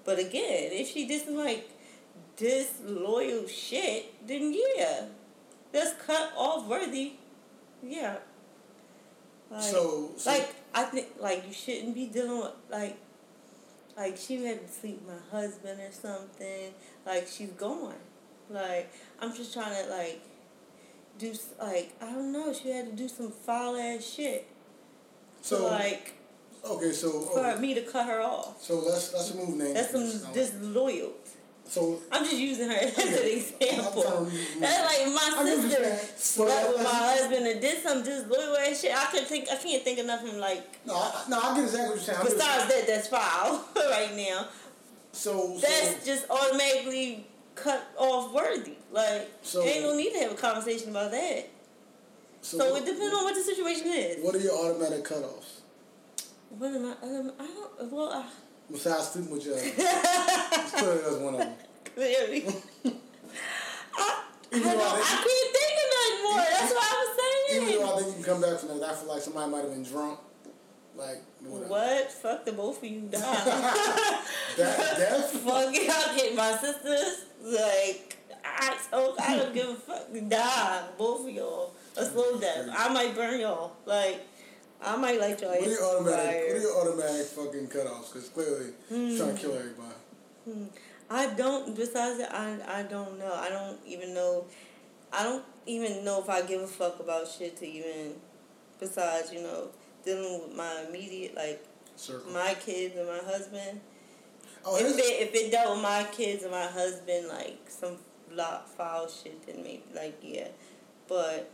but again, if she did some like disloyal shit, then yeah, that's cut off worthy. Yeah. Like, So, so like I think like you shouldn't be dealing with like like she had to sleep with my husband or something. Like she's gone. Like I'm just trying to like do like I don't know. She had to do some foul ass shit. So so like okay, so for me to cut her off. so let's let's remove names. That's some disloyal. So I'm just using her as an example. I'm trying to- That's like my sister slept with my husband and did some disloyal ass shit. I can think I can't think of nothing like no, I, no, I get exactly what you're saying. Besides that that's foul right now. so, so That's just automatically cut off worthy. Like So- ain't no need to have a conversation about that. So, So it depends on what the situation is. What are your automatic cutoffs? What am I? Um, I don't. Well, I, Besides sleeping with your clearly that's one of them. clearly. I, I, don't, I I can't think of nothing more. That's what I was saying. Even though I think you can come back from that, I feel like somebody might have been drunk. Like, whatever. What? Fuck the both of you die. That death? Fuck it, I'll get my sisters. Like, I, so, I don't give a fuck. Die, both of y'all. A slow death. I might burn y'all. Like, I might light y'all What are your automatic, what are your automatic fucking cutoffs? Because clearly, you're trying to kill everybody. Hmm. I don't. Besides that, I I don't know. I don't even know. I don't even know if I give a fuck about shit to even. Besides, you know, dealing with my immediate like Circle. my kids and my husband. oh, if it if it dealt with my kids and my husband like some lot foul shit, then maybe like yeah, but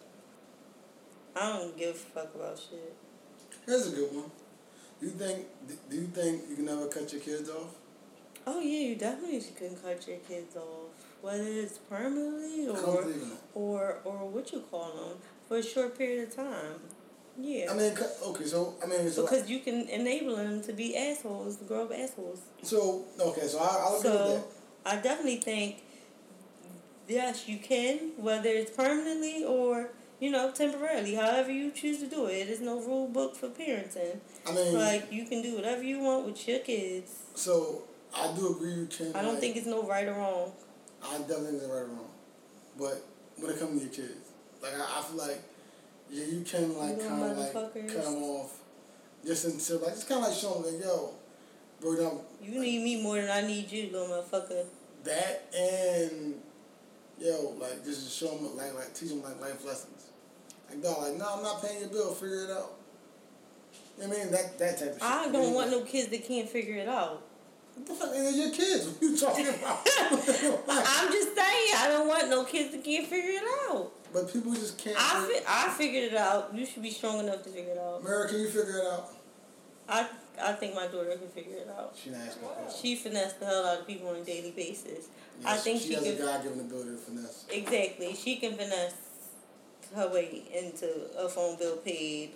I don't give a fuck about shit. Here's a good one. Do you think? Do you think you can ever cut your kids off? Oh yeah, you definitely can cut your kids off, whether it's permanently or believe in that. or or what you call them for a short period of time. Yeah. I mean, okay, so I mean, so because you can enable them to be assholes, to grow up assholes. so okay, so I, I'll agree with So that. I definitely think yes, you can, whether it's permanently or you know temporarily, however you choose to do it. There's no rule book for parenting. I mean, Like you can do whatever you want with your kids. so I do agree you can. I don't like, think it's no right or wrong. I definitely think it's right or wrong, but when it comes to your kids, like I, I feel like yeah, you can like kind of like cut them off, just until like it's kind of like showing like yo, bro, don't You need me more than I need you, little motherfucker. that and yo like just to show them like like teach them like life lessons. Like dog, like no, I'm not paying your bill. Figure it out. You know I mean that that type of shit. I don't want no kids that can't figure it out. What the fuck? Your kids. What you talking about? I'm just saying, I don't want no kids that can't figure it out. but people just can't. I fi- I figured it out. You should be strong enough to figure it out. Mary, can you figure it out? I I think my daughter can figure it out. She asking. She finessed the hell out of people on a daily basis. I Yes, think she, she has can- a God given ability to finesse. Exactly. She can finesse her way into a phone bill paid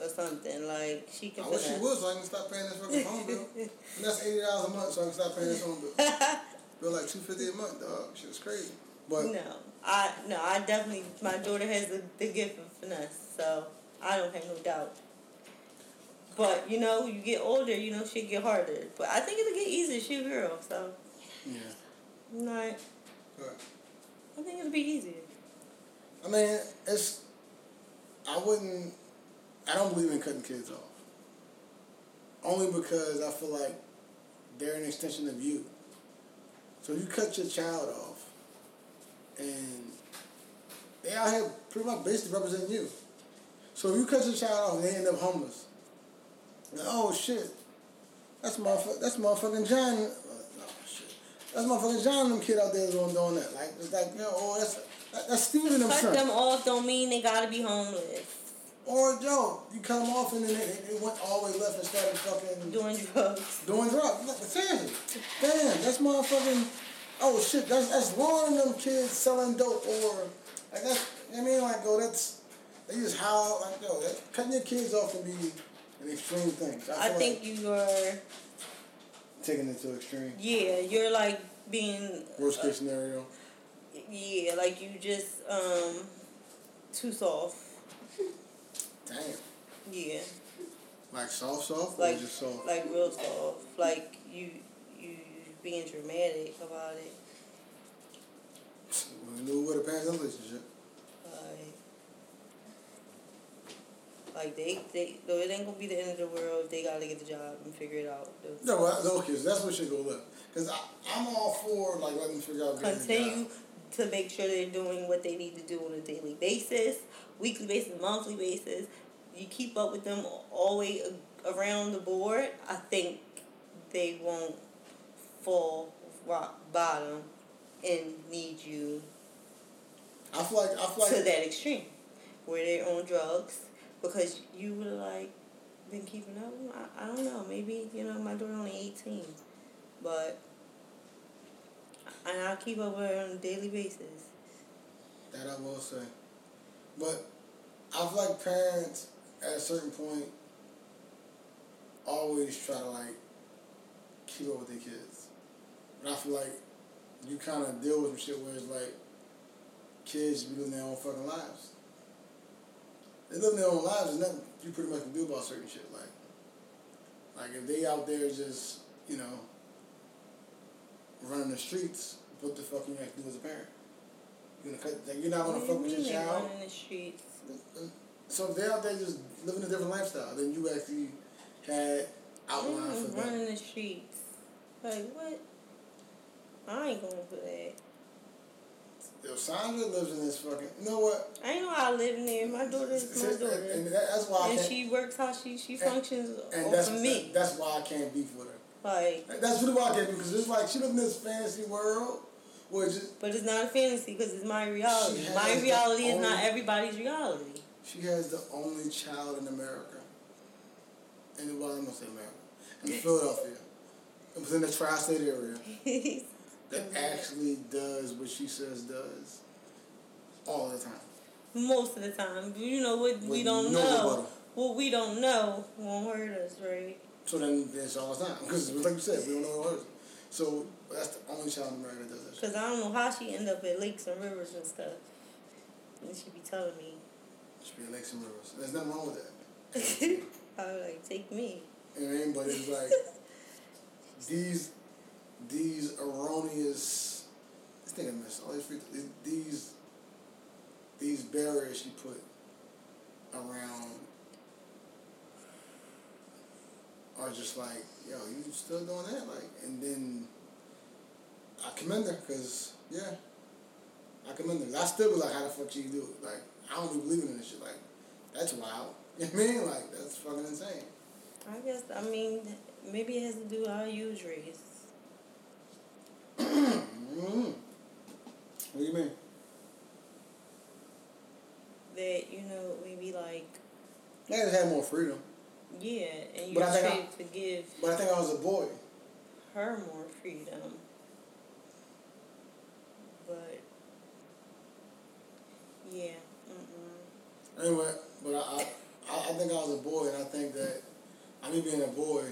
or something. Like she can I wish she would so I can stop paying this fucking phone bill. And that's eighty dollars a month so I can stop paying this phone bill. bill like two fifty a month, dog. Shit is crazy. But no, I no, I definitely my daughter has the, the gift of finesse, so I don't have no doubt. But you know, you get older, you know, shit get harder. But I think it'll get easier. She a girl, so yeah. like But, I think it'll be easier. I mean, it's I wouldn't I don't believe in cutting kids off. Only because I feel like they're an extension of you. So you cut your child off and they out here pretty much basically representing you. So if you cut your child off and they end up homeless, then, oh shit, that's motherfucking that's motherfucking John. Oh shit, that's motherfucking John. Them kid out there is on doing that. Like it's like know, oh that's that, that's Steven and them Cut them off don't mean they gotta be homeless. Or Joe, you cut them off and then they, they went all the way left and started fucking Doing drugs. doing drugs. Like, seriously, damn, that's motherfucking. Oh shit, that's that's Lauren and them kids selling dope or like that's. I mean, like, go that's they just how like yo, that, cutting your kids off can be an extreme thing. I feel think like you're taking it to extreme. yeah, you're like being Worst case scenario. Yeah, like you just um too soft. Damn. Yeah. Like soft, soft, Like just soft. like real soft. Like you you being dramatic about it. We knew what a parent relationship. Like like they they though it ain't gonna be the end of the world they gotta get the job and figure it out. No, well, okay, so that's what should go left. Cause I, I'm all for like letting them figure out. continue. To make sure they're doing what they need to do on a daily basis, weekly basis, monthly basis. You keep up with them all the way around the board. I think they won't fall rock bottom and need you I feel like I feel like to that extreme where they're on drugs because you would have like been keeping up. I, I don't know. Maybe you know my daughter only eighteen, but and I keep up with her on a daily basis. that I will say, but I feel like parents at a certain point always try to like keep up with their kids. But I feel like you kind of deal with some shit where it's like kids be living their own fucking lives. They live their own lives. There's nothing you pretty much can do about certain shit. Like, like if they out there just you know running the streets, what the fuck are you to do as a parent? You're gonna cut. Like, you're not gonna What fuck you with your child. running the streets? So if they're out there just living a different lifestyle, then you actually had outlined for that. running the streets. Like what? I ain't going for that. If Sandra lives in this fucking, you know what? I ain't know I live in there. My daughter is my daughter. and that, that's why I And she works how she she functions and off that's me. that's why I can't beef with her. Like, That's why I can't because it's like she lives in this fantasy world where just but it's not a fantasy because it's my reality. My reality is not everybody's reality. she has the only child in America. And well, I'm gonna say America, in Philadelphia, it was in the tri-state area. that actually does what she says does all the time. Most of the time, you know what we don't no know. What we don't know won't hurt us, right? So then it's all the time because, like you said, we don't know what it is. So that's the only child in America that does that. Because I don't know how she end up at lakes and rivers and stuff. And she be telling me, Should be at lakes and rivers. There's nothing wrong with that. I was like, take me. You know what I mean? But it's like these these erroneous. This thing I missed. All these these these barriers she put around are just like, yo, you still doing that? Like, and then I commend her because yeah, I commend her. I still be like, how the fuck she do it? Like, I don't be believing in this shit. Like, that's wild. You know what I mean? Like, that's fucking insane. I guess, I mean, maybe it has to do with our use race. Mm. What do you mean? That, you know, maybe like, just had more freedom. Yeah, and you But I think I- to give But I think I was a boy. her more freedom. But, yeah, mm-mm. Anyway, but I, I, I think I was a boy, and I think that I me being a boy,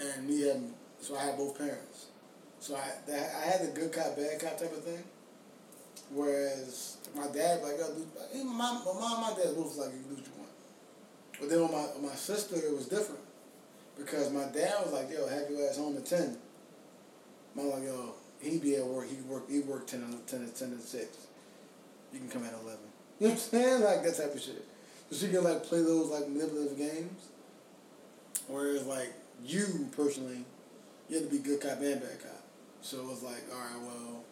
and me having, so I had both parents. So I, that, I had the good cop, bad cop type of thing. Whereas my dad, like, yo, do, even my, my mom, my dad both was like, you do what you want. But then with my, with my sister, it was different. Because my dad was like, yo, have your ass home at 10. Mom like, yo, he be at work, he work, he work 10, to- 10, to 10 to 6. You can come at 11. You know what I'm saying? Like, that type of shit. So she can, like, play those, like, manipulative games. Whereas, like, you, personally, you had to be good cop and bad cop. So it was like, all right, well,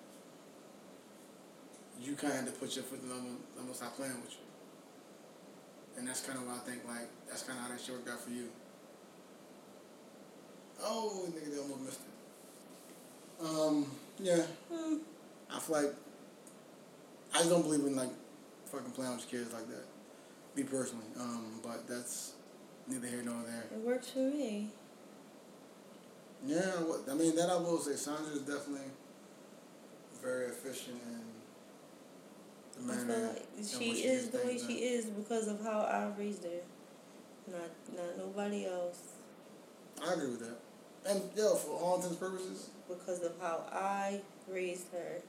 you kind of had to put your foot in I'm gonna- I'm gonna stop playing with you. And that's kind of what I think, like, that's kind of how that shit worked out for you. Oh, nigga, they almost missed it. Um, yeah, Hmm. I feel like, I just don't believe in, like, fucking playing with kids like that. Me personally. Um, but that's neither here nor there. It works for me. Yeah, I mean that I will say. Sandra is definitely very efficient I manner. feel like she is the way she is because of how I raised her. Not not nobody else. I agree with that. And yo, for all intents and purposes, Because of how I raised her.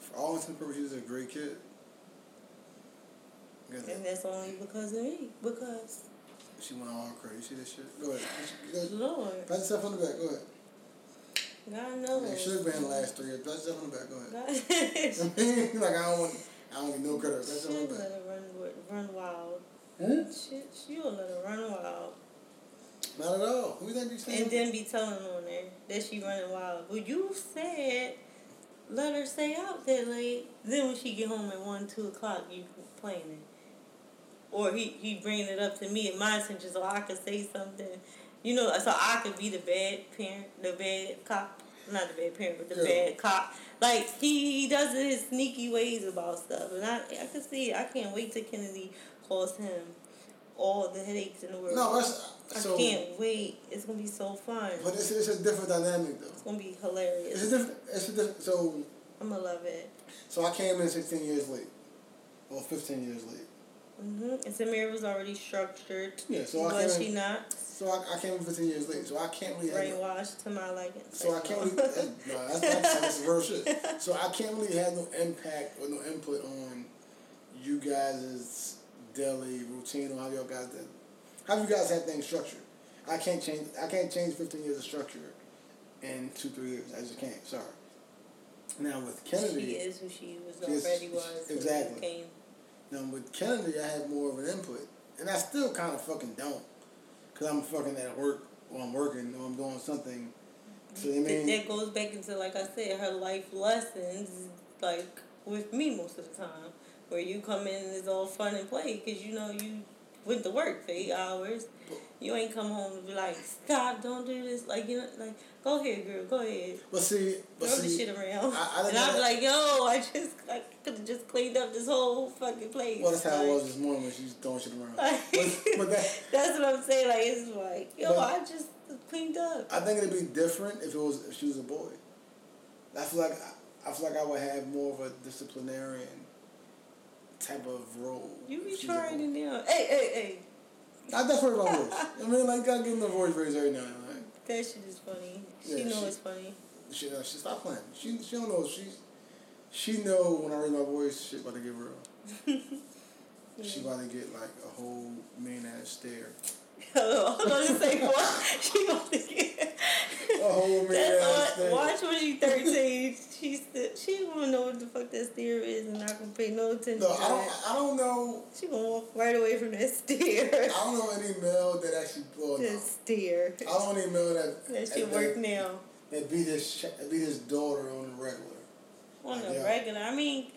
for all intents and purposes, she's a great kid. And that's only because of me. Because she went all crazy. You see this shit? Go ahead. Go ahead. Lord. Pat yourself on the back. Go ahead. God knows. Yeah, should have been the last three years. On the back. Go ahead. God. Like I don't want, I don't get no credit. Yourself on the let her run, run wild. Hmm? She, she'll let her run wild. Not at all. Who think you saying? And then be telling on her that she running wild. Well, you said let her stay out that late. Then when she get home at 1, 2 o'clock, you complaining. Or he, he bringing it up to me at my attention so I could say something. You know, so I could be the bad parent, the bad cop. Not the bad parent, but the Yeah. bad cop. Like, he, he does his sneaky ways about stuff. And I, I can see it. I can't wait till Kennedy calls him all the headaches in the world. no, that's I so. can't wait. It's gonna be so fun. But it's, it's a different dynamic though. It's gonna be hilarious. It's a different. It's a different. So I'm gonna love it. so I came in sixteen years late. Well, 15 years late. hmm And Samira was already structured. Yeah, so I was can't. she not So I, I came in 15 years late. So I can't really. no- brainwashed to my liking? So I can't really. That's, no, that's, that's, that's real shit. So I can't really have no impact or no input on you guys' daily routine or how y'all guys did. How you guys have things structured. I can't change. I can't change 15 years of structure in two three years. I just can't. Sorry. Now with Kennedy. She is who she was She is- already was. exactly. Came. Now with Kennedy, I had more of an input, and I still kind of fucking don't, cause I'm fucking at work or I'm working or I'm doing something. So That- mean, that goes back into like I said, her life lessons, like with me most of the time, where you come in and it's all fun and play because you know you went to work for eight hours. You ain't come home and be like, stop, don't do this. Like you know, like go ahead, girl, go ahead, but see, but throw the shit around. I- I and be like, yo, I just I could have just cleaned up this whole fucking place. well, that's how like, it was this morning when she was throwing shit around. Like, but, but that, that's what I'm saying. Like it's like, yo, I just cleaned up. I think it'd be different if it was if she was a boy. I feel like I feel like I would have more of a disciplinarian type of role. You be if she was trying it now. Hey, hey, hey. I definitely my voice. I mean, like, gotta give them the voice raise every now and then. Like, That shit is funny. She Yeah, know she- it's funny. she, uh, she stop playing. She, she don't know. She, she know when I raise my voice, shit about to get real. She about to get like a whole mean ass stare. I was gonna say what? She about to get. Whole That's what. Watch when she thirteen. She still. She don't know what the fuck that steer is, and not gonna pay no attention. No, to I don't. I don't know. She gonna walk right away from that steer. I don't know any male that actually. Well, no. That stare. I don't even know any male that That that, work now. that beat his ch- that beat his daughter on the regular. On the regular. I mean,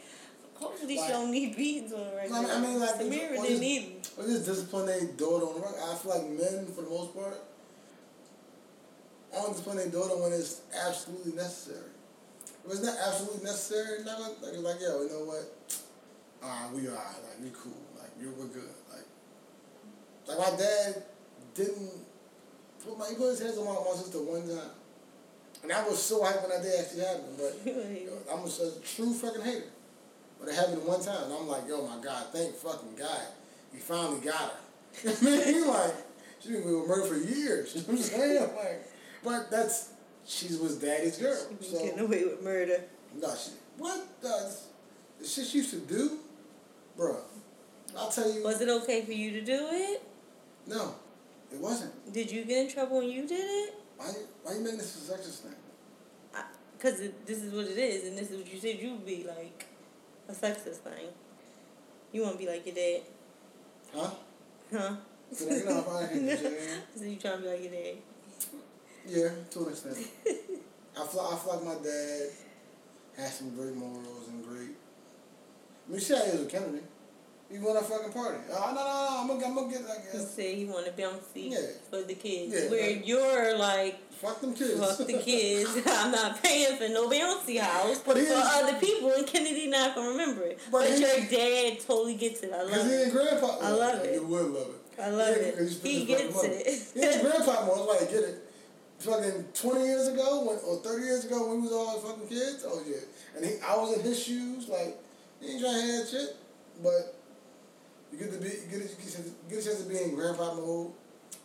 hopefully Like- she don't need beads on I regular. mean, I mean, like, Samira didn't need. But just discipline their daughter on the regular. I feel like men, for the most part, only discipline their daughter when it's absolutely necessary. If it's not absolutely necessary, not gonna, like, like yo, you know what? Ah, we are like we cool, like you we're good, like. Like my dad didn't put my he put his hands on my, my sister one time, and I was so hyped when that day actually happened. But yo, I'm a, a true fucking hater. But it happened one time, and I'm like, yo, my God, thank fucking God, he finally got her. I mean, like she been with murder for years. You know what I'm saying? Like, but that's she was daddy's girl. She So getting away with murder. no, she what does the shit she used to do, bruh. I'll tell you. Was it okay for you to do it? No, it wasn't. Did you get in trouble when you did it? Why? Why you making this a sexist thing? Because this is what it is, and this is what you said you would be like a sexist thing. You want to be like your dad, Huh? huh? So you know, if I hate you, Jay. so you trying to be like your dad. Yeah, to an extent. I feel, I feel like my dad has some great morals and great. I mean, is with Kennedy. He want a fucking party. Oh, no, no, no, I'm gonna, I'm gonna get, I He said he want to bouncy Yeah. for the kids. Yeah, Where like- you're like, Fuck them kids. fuck the kids. I'm not paying for no bouncy house But for other people, and Kennedy not gonna remember it. But But, he- your dad totally gets it. I love it. and grandpa. I love it. You would love it. I love Yeah, it. you He gets money. it. And grandpa more like get it. Fucking twenty years ago, when, or thirty years ago, when we was all fucking kids. Oh yeah, and he, I was in his shoes. Like he ain't trying to have shit, but you get to be, you get you get a, chance- to be in grandpa mode,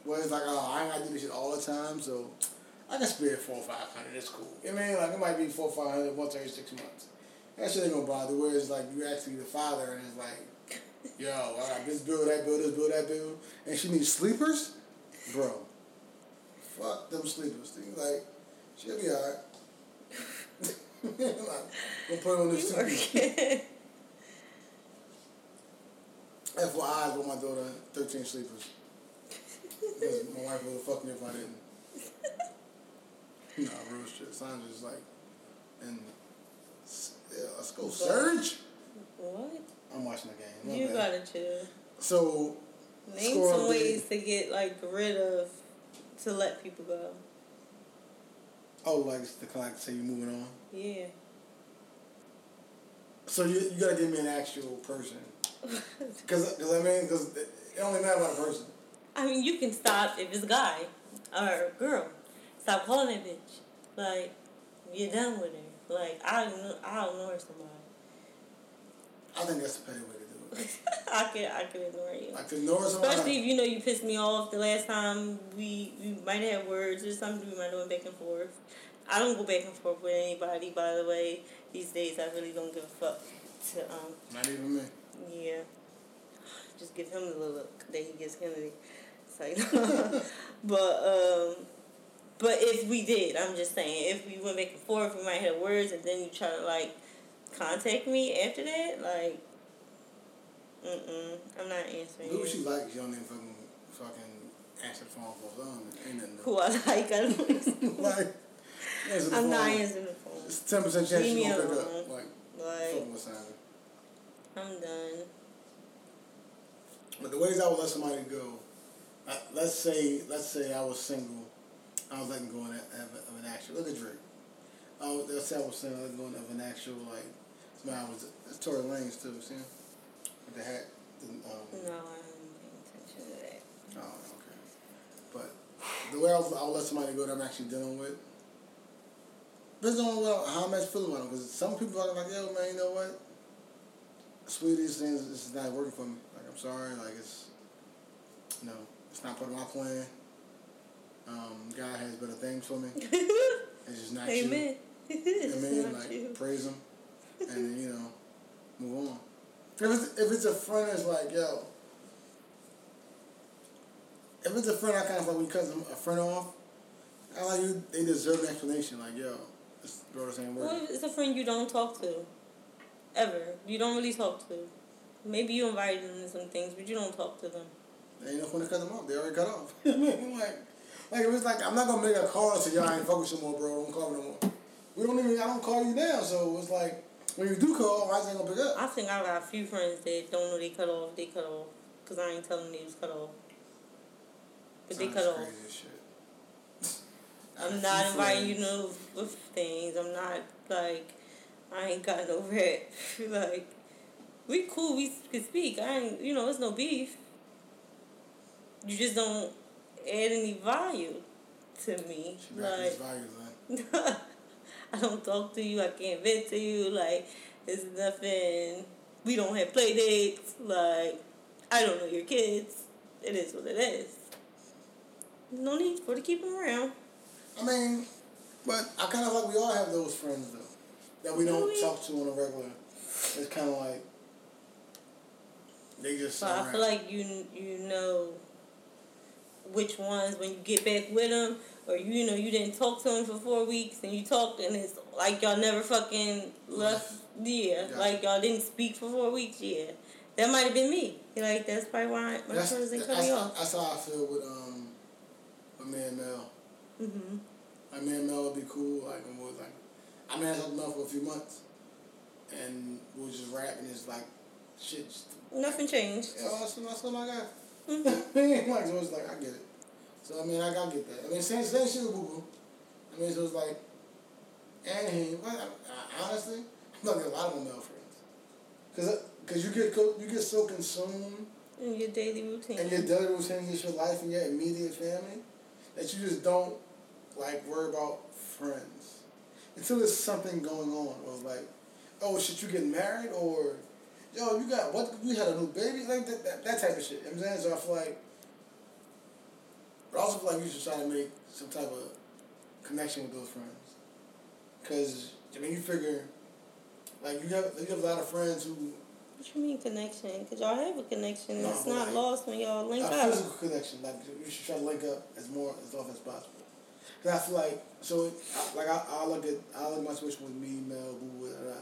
where it's like, oh, I ain't gotta do this shit all the time, so I can spare four or five hundred. It's cool. You know what I mean, like it might be four or five hundred once every six months. That shit ain't gonna bother. Whereas like you actually the father, and it's like, yo, I got this bill, that bill, this bill, that bill, and she needs sleepers, bro. Fuck them sleepers. Thing like, she'll be alright. like, we'll put on this TV. FYI, bought my daughter 13 sleepers. Because my wife would have fucked me if I didn't. nah, real shit. Saundra's like, and yeah, let's go Surge. what? I'm watching the game. You bad. gotta chill. So, Name some ways to get like rid of to let people go. oh, like the clock say you're moving on. Yeah. So you you gotta give me an actual person. Cause, cause I mean, cause it it only matters about a person. I mean, you can stop if it's a guy or a girl. Stop calling that bitch. Like, you're done with her. Like, I don't know, I don't know her somebody. I think that's the better way to do it. I can I can ignore you. I can ignore someone. Especially if you know you pissed me off the last time we we might have words or something we might have went back and forth. I don't go back and forth with anybody. By the way, these days I really don't give a fuck. To um. Not even me. Yeah. Just give him the look that he gives Kennedy. It's like, but um, but if we did, I'm just saying, if we went back and forth, we might have words, and then you try to like contact me after that, like, mm mm, I'm not answering. Do what you. you like. You don't even fucking fucking answer the phone for nothing. Who I like, I don't. like. I'm phone. not answering the phone. It's ten percent chance me gonna pick up. Like, Like, fucking with Simon. I'm done. But the ways I would let somebody go, let's say let's say I was single, I was letting go of, an actual. Look at Drake. I was, let's say I was single, letting go of an actual like. Somebody I was. It's Tory Lanez too. See, with the hat. The, um, No, I don't pay attention to that. Oh, okay. But the way I was, I would let somebody go that I'm actually dealing with. Depends on how much feel about them. Because some people are like, yo, man, you know what? Sweet, these things, this is not working for me. Like, I'm sorry. Like, it's, you know, it's not part of my plan. Um, God has better things for me. It's just not you. Amen. It's mean, not like, you. praise him. And then, you know, move on. If it's, if it's a friend that's like, yo, if it's a friend I kind of like you cut a friend off, I like you, they deserve an explanation. Like, yo, this bro this ain't Well, working. if it's a friend you don't talk to, ever. You don't really talk to. Maybe you invite them to some things, but you don't talk to them. There ain't no point to cut them off. They already cut off. Like, like if it's like I'm not gonna make a call and y'all I ain't fuck with you no more, bro. I don't call me no more. We don't even. I don't call you now, so it's like when you do call, I just ain't gonna pick up. I think I got a few friends that don't know they cut off. They cut off because I ain't telling them they was cut off. But they cut off. crazy as shit. I I'm not inviting you friends- with things. I'm not like I ain't got no red. like we cool. We can speak. I ain't. You know, it's no beef. You just don't add any value to me. She Like values. I don't talk to you. I can't vent to you. Like it's nothing. We don't have play dates. Like I don't know your kids. It is what it is. No need for to keep them around. I mean, but I kind of like we all have those friends though that we don't Do talk to on a regular. It's kind of like they just. But I feel like you you know which ones when you get back with them, or you, you know you didn't talk to them for four weeks and you talked and it's like y'all never fucking left. Yeah, Yeah. like y'all didn't speak for four weeks. Yeah, that might have been me. Like that's probably why my that's, friends didn't cut me off. that's how I feel with um with me and Mel. Like me and Mel would be cool. Like when we was like, I mean, I talked to Mel for a few months, and we was just rapping. It's like shit. Just, Nothing changed. yeah, that's, that's what I got. Mhm. like so it's like I get it. So I mean I gotta get that. I mean same same shit with Boo. I mean so it's like and him. I, I, honestly, I'm not getting a lot of my male friends. Cause, Cause you get co- you get so consumed In your daily routine. in your daily routine, just your life and your immediate family, that you just don't like worry about friends until there's something going on. Or like, oh shit, you getting married or yo, you got what? You had a new baby, like that, that, that type of shit. You know what I'm saying? So I feel like, but I also feel like you should try to make some type of connection with those friends. Cause I mean, you figure, like you have you have a lot of friends who What you mean connection? Because y'all have a connection. No, it's not like- lost when y'all link a up. physical connection. Like you should try to link up as more as often as possible. Cause I feel like so like I I look at I look at my situation with me, Mel, Boo, Boo, da, da.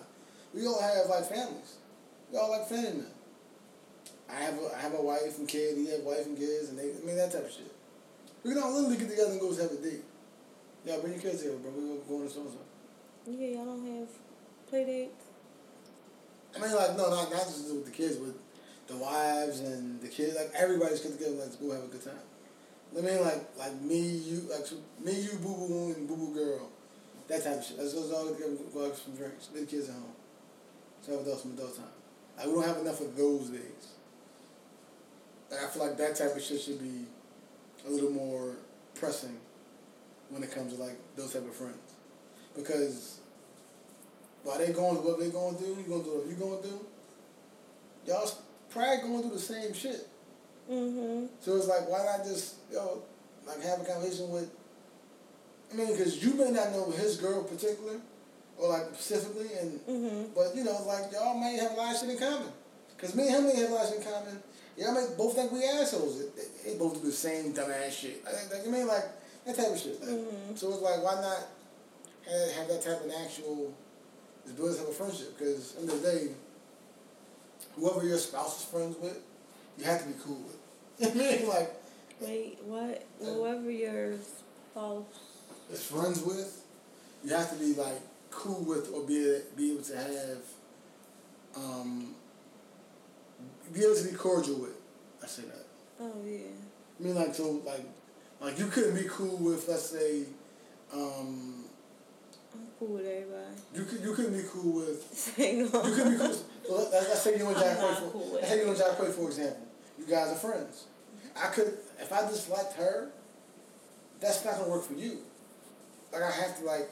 we all have like families. We all like family men. I have a I have a wife and kid. He have wife and kids, and they I mean that type of shit. We can all literally get together and go have a date. Yeah, bring your kids here, bro. We go to so and so. Yeah, y'all don't have play dates. I mean, like, no, not, not just with the kids, with the wives and the kids. Like, everybody's get together, like, to go have a good time. I mean, like, like me, you, like, me, you, boo boo, and boo boo girl. That type of shit. Let's let's all go out some drinks, leave the kids at home. So have adult some adult time. Like, we don't have enough of those days. Like, I feel like that type of shit should be a little more pressing when it comes to, like, those type of friends. Because while they going what they going through, you gonna do what you going through. Y'all, probably going through the same shit. Mhm. So it's like, why not just, you know, like have a conversation with, I mean, because you may not know his girl in particular, or like specifically, and, Mhm. but you know, like y'all may have a lot of shit in common. Because me and him may have a lot of shit in common. Y'all may both think we assholes. They, both do the same dumbass shit. Like, like, I mean, like, that type of shit. Like, Mhm. So it's like, why not have, have that type of actual, just build this type of friendship? Because at the end of the day, whoever your spouse is friends with, you have to be cool with. You know I mean? Like, Wait, what? Whoever your spouse. is friends with, you have to be like cool with or be be able to have, um, be able to be cordial with. I say that. Oh yeah. I mean, like so, like, like you couldn't be cool with, let's say, um, I'm cool with everybody. you could you couldn't be cool with Say no. You could be cool. Let, let's say you and Jack Quay for. cool with let's say you and Jack Quay for example. You guys are friends. I could, if I disliked her, that's not gonna work for you. Like I have to like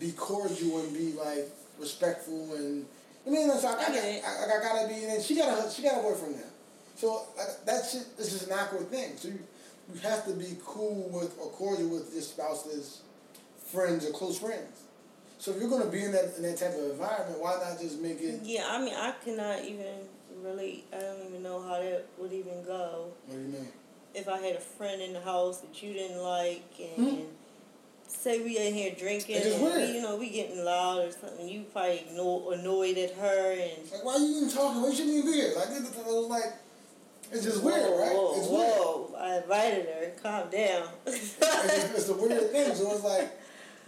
be cordial and be like respectful and. I mean, so I, I, I. I, I, gotta be, and she got a she got a boyfriend now. So like, that shit, this is an awkward thing. So you, you have to be cool with or cordial with your spouse's friends or close friends. So if you're gonna be in that in that type of environment, why not just make it? Yeah, I mean, I cannot even relate. I don't even know how that would even go. What do you mean? If I had a friend in the house that you didn't like, and Hmm. say we in here drinking, and we, you know, we getting loud or something, you probably ignore, annoyed at her, and Like, why are you even talking? Why shouldn't even be here? Like, it, was like, it's just weird, right? Whoa, it's weird. I invited her. Calm down. It's, just, it's a weird thing. So it's like,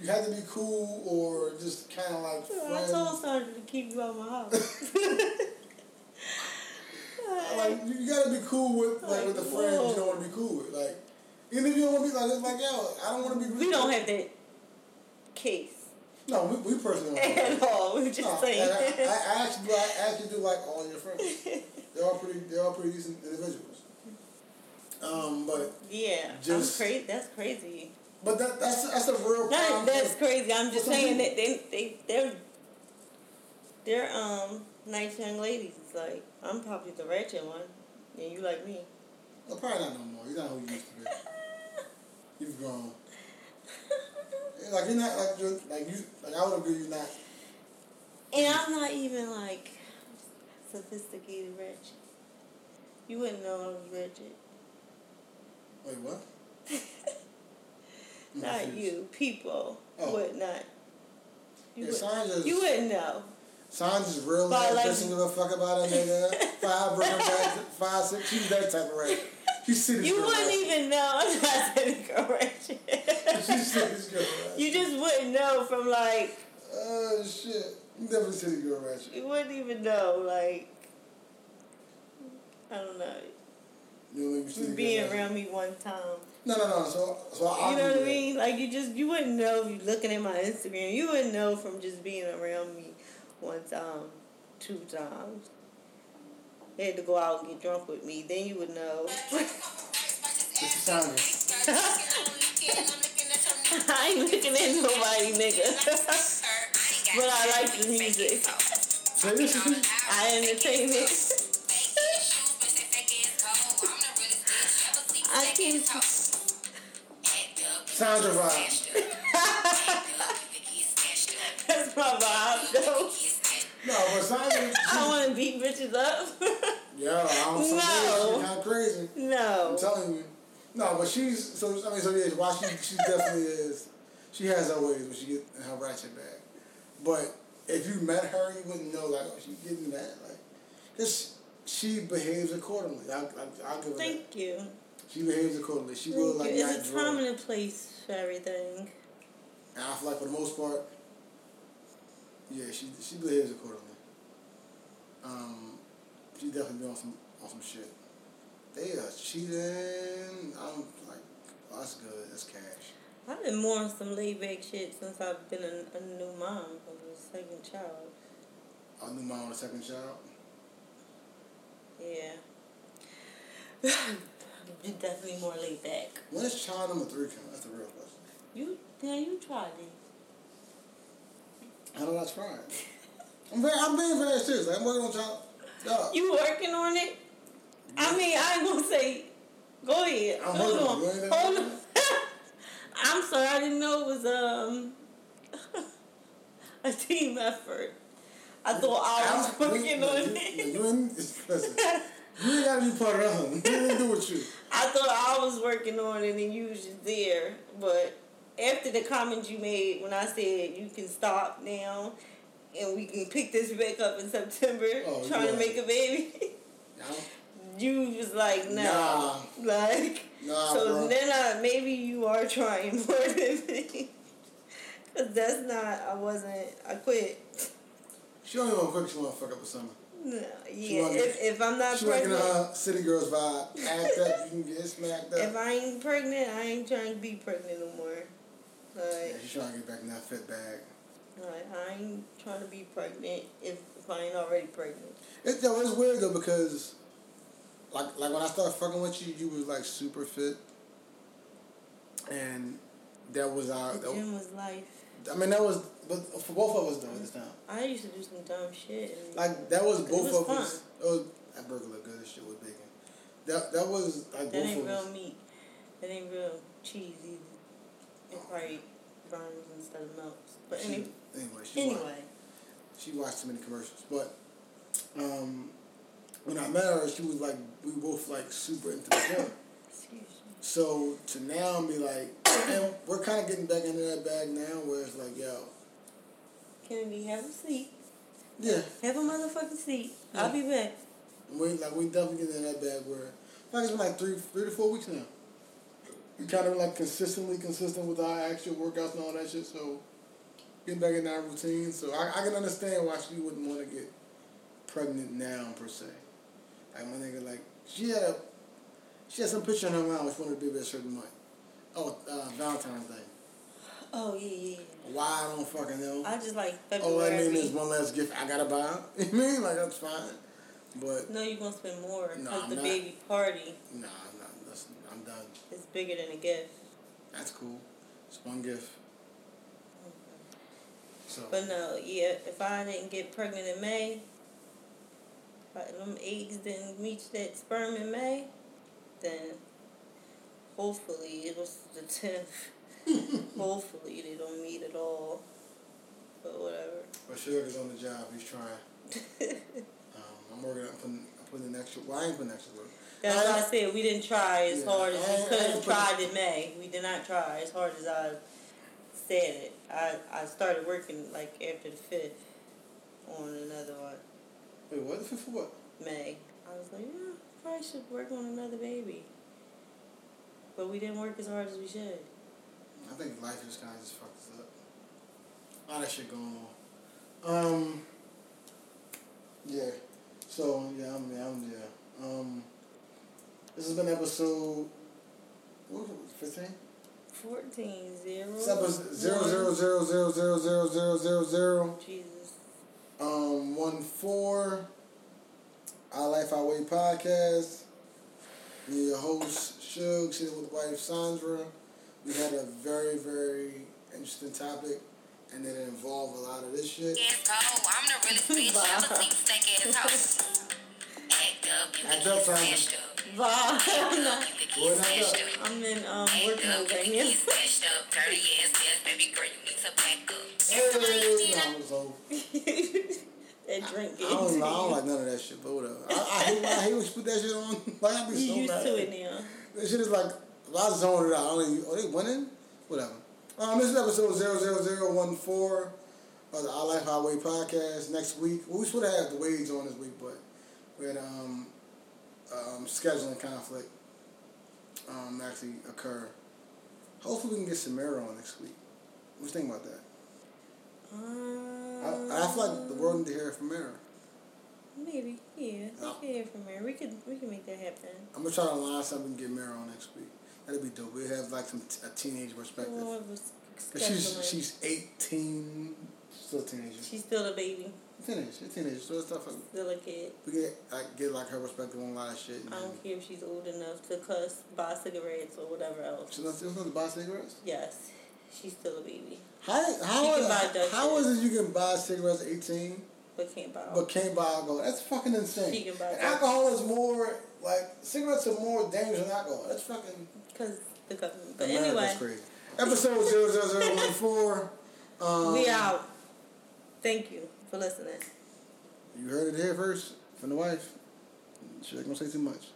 you have to be cool or just kind of like I friends. told Saundra to keep you out of my house. Like, you, gotta be cool with like with the friends you don't want to be cool with. Like, even if you don't want to be like, it's like, yo, I don't want to be. we don't have that case No, we, we personally don't. have at all. We just No, saying. I, I, I actually do. I actually do like all your friends. They're all pretty. They're all pretty decent individuals. Um, but yeah, Just- crazy. That's crazy. but that that's that's a real Not that's crazy. I'm just saying people- that they they they're they're um nice young ladies. It's like I'm probably the ratchet one, and you like me. Well, probably not no more. You're not who you used to be. You've grown. Like you're not like you're like you like I would agree you're not. And I'm not even like sophisticated ratchet. You wouldn't know I was ratchet. Wait, what? Not you. People Oh. would not. You, Yeah, would, you wouldn't know. Saundra's real But like- doesn't give a fuck about a nigga. Five bring her back to five six. She's that type of. She's city You wouldn't right. even know. I'm not saying girl ratchet. She's city girl. Right. you just wouldn't know from like Oh shit! You definitely city girl ratchet. you wouldn't even know like I don't know. You city girl Being ratchet. around me one time. No, no, no. So, so I You know what I mean? Like you just you wouldn't know if you looking at my Instagram. You wouldn't know from just being around me one time, um, two times. You had to go out and get drunk with me. Then you would know. This is Saundra. I ain't looking at nobody, nigga. but I like the music. Say this is this. I entertain it. I can't. Saundra vibe. That's my vibe, though. No, but Saundra. I want to beat bitches up. Yeah, I don't No. She's kind of crazy. no. I'm telling you. No, but she's so. I mean, so yeah. Why she she definitely is. She has her ways when she get in her ratchet bag. But if you met her, you wouldn't know like oh, she getting mad like. Cause she behaves accordingly. I, I, I'll give her that. Thank you. She behaves accordingly. She will like you. It's a time and a place for everything. And I feel like for the most part, yeah, she she behaves accordingly. Um, she definitely be on some on some shit. They are cheating. I'm like, oh, that's good. That's cash. I've been more on some laid back shit since I've been a, a new mom of a second child. A new mom with a second child. Yeah. You're definitely more laid back. When is child number three coming? That's the real question. You, yeah, you tried it. How do I try it? I'm very, I'm being very serious. Like, I'm working on child. No. You working on it? I mean, I ain't gonna say. Go ahead. I'm Hold on. on. You Hold on. I'm sorry. I didn't know it was um a team effort. I thought I was I'm- working you- on you- it. You ain't, listen, you ain't gotta be part of one. Nothing to do with you. I thought I was working on it and you was just there. But after the comment you made when I said you can stop now and we can pick this back up in September Oh, trying yeah. to make a baby, Nah, you was like, nah. Nah. Like, Nah, so bro. then I, maybe you are trying more than me. Because that's not, I wasn't, I quit. She don't even want to cook. She want to fuck up with summer. No, yeah, wanna- if, if I'm not She pregnant, her city girls vibe. Act up, you can get smacked up. if I ain't pregnant, I ain't trying to be pregnant no more. Yeah, Like, she's trying to get back in that fit bag. like I ain't trying to be pregnant if, if I ain't already pregnant. It's yo, it's weird though because, like, like when I started fucking with you, you was like super fit, and that was our. The That, gym was life. I mean, that was, but for both of us though at this time. I used to do some dumb shit. And Like that was both was of fun. us. It was, that burger looked good. This shit with bacon. That that was like that both ain't of real us. meat. That ain't real cheese either. It probably burns instead of melts. But She- any, anyway, she watched, anyway. she watched too many commercials. But um, when I met her, she was like we both like super into the gym. So to now be like, and we're kind of getting back into that bag now, where it's like, yo, Kennedy, have a seat. yeah, Have a motherfucking seat. I'll be back. we like we definitely getting in that bag where, like it's been like three, three to four weeks now. Kind of like consistently consistent with our actual workouts and all that shit. So getting back in our routine. So I, I can understand why she wouldn't want to get pregnant now per se. Like my nigga, like she had a, she had some picture in her mind which wanted to be a certain month. Oh, uh, Valentine's Day. Oh yeah, yeah. Why I don't fucking know. I just like All I February. mean is one last gift I gotta buy. You I mean? Like that's fine. But no, you're gonna spend more because I'm the not. baby party nah, nah, done. is bigger than a gift. That's cool. It's one gift. So But no, yeah, if I didn't get pregnant in May, if them eggs didn't reach that sperm in May, then hopefully it was the tenth. hopefully they don't meet at all. But whatever. but Shug is on the job. He's trying. Um, I'm working on putting, I'm putting an extra. Well, I ain't putting extra work. That's I- why I said we didn't try as Yeah, hard as I- we could ain't have tried in May. We did not try as hard as I said it. I, I started working like after the fifth on another one. Wait, what? For for what? May. I was like, yeah, probably should work on another baby. But we didn't work as hard as we should. I think life just kind of just fucked us up. A lot of shit going on. Um. Yeah. So yeah, I'm yeah, I'm yeah. Um. This has been episode. What was it? Fifteen. 14, 0. It's episode zero zero zero zero zero zero zero zero zero. Jesus. Um, one four. Our Life Our Way podcast. Me, your host Shug, sitting with wife Saundra. We had a very very interesting topic, and it involved a lot of this shit. Yes, go. I'm the realest bitch ever seen snake ass house. Act up, you Act up, get Simon. smashed up. Bye. Act up, you can Boy, get not smashed up. up. I'm in um, work mode right now. get smashed up. Dirty ass ass, baby girl, you need to back up. Hey, no, that drink I don't, know, I don't like none of that shit, but whatever. I, I hate when I hate when you put that shit on. Like I be You so used mad. to it now. That shit is like if I zoned it out. I only oh they winning, whatever. Um, this is episode zero zero zero one four of the Our Life Our Way podcast. Next week, well, we should have had the Wades on this week, but we had um, um scheduling conflict um actually occur. Hopefully, we can get Samara on next week. What you think about that? Um, I, I feel like the world needs to hear from Mara. Maybe, yeah. No. Can hear from her. We could, we can make that happen. I'm gonna try to line something and get Mara on next week. That'd be dope. We have like some t- a teenage perspective. Well, it was 'Cause she's she's 18, still a teenager. She's still a baby, teenage. She's teenage. So it's tough. For, Still a kid. We get like get like her perspective on a lot of shit. I don't care if she's old enough to cuss, buy cigarettes, or whatever else. She's not still to buy cigarettes. Yes, she's still a baby. How how, how, how is it you can buy cigarettes at eighteen? But can't buy. Alcohol. But can't buy alcohol. That's fucking insane. She can buy. Alcohol is more like cigarettes are more dangerous than alcohol. That's fucking. Because because but America's anyway. Crazy. Episode zero zero zero one four. Um, we out. Thank you for listening. You heard it here first from the wife. She ain't gonna say too much.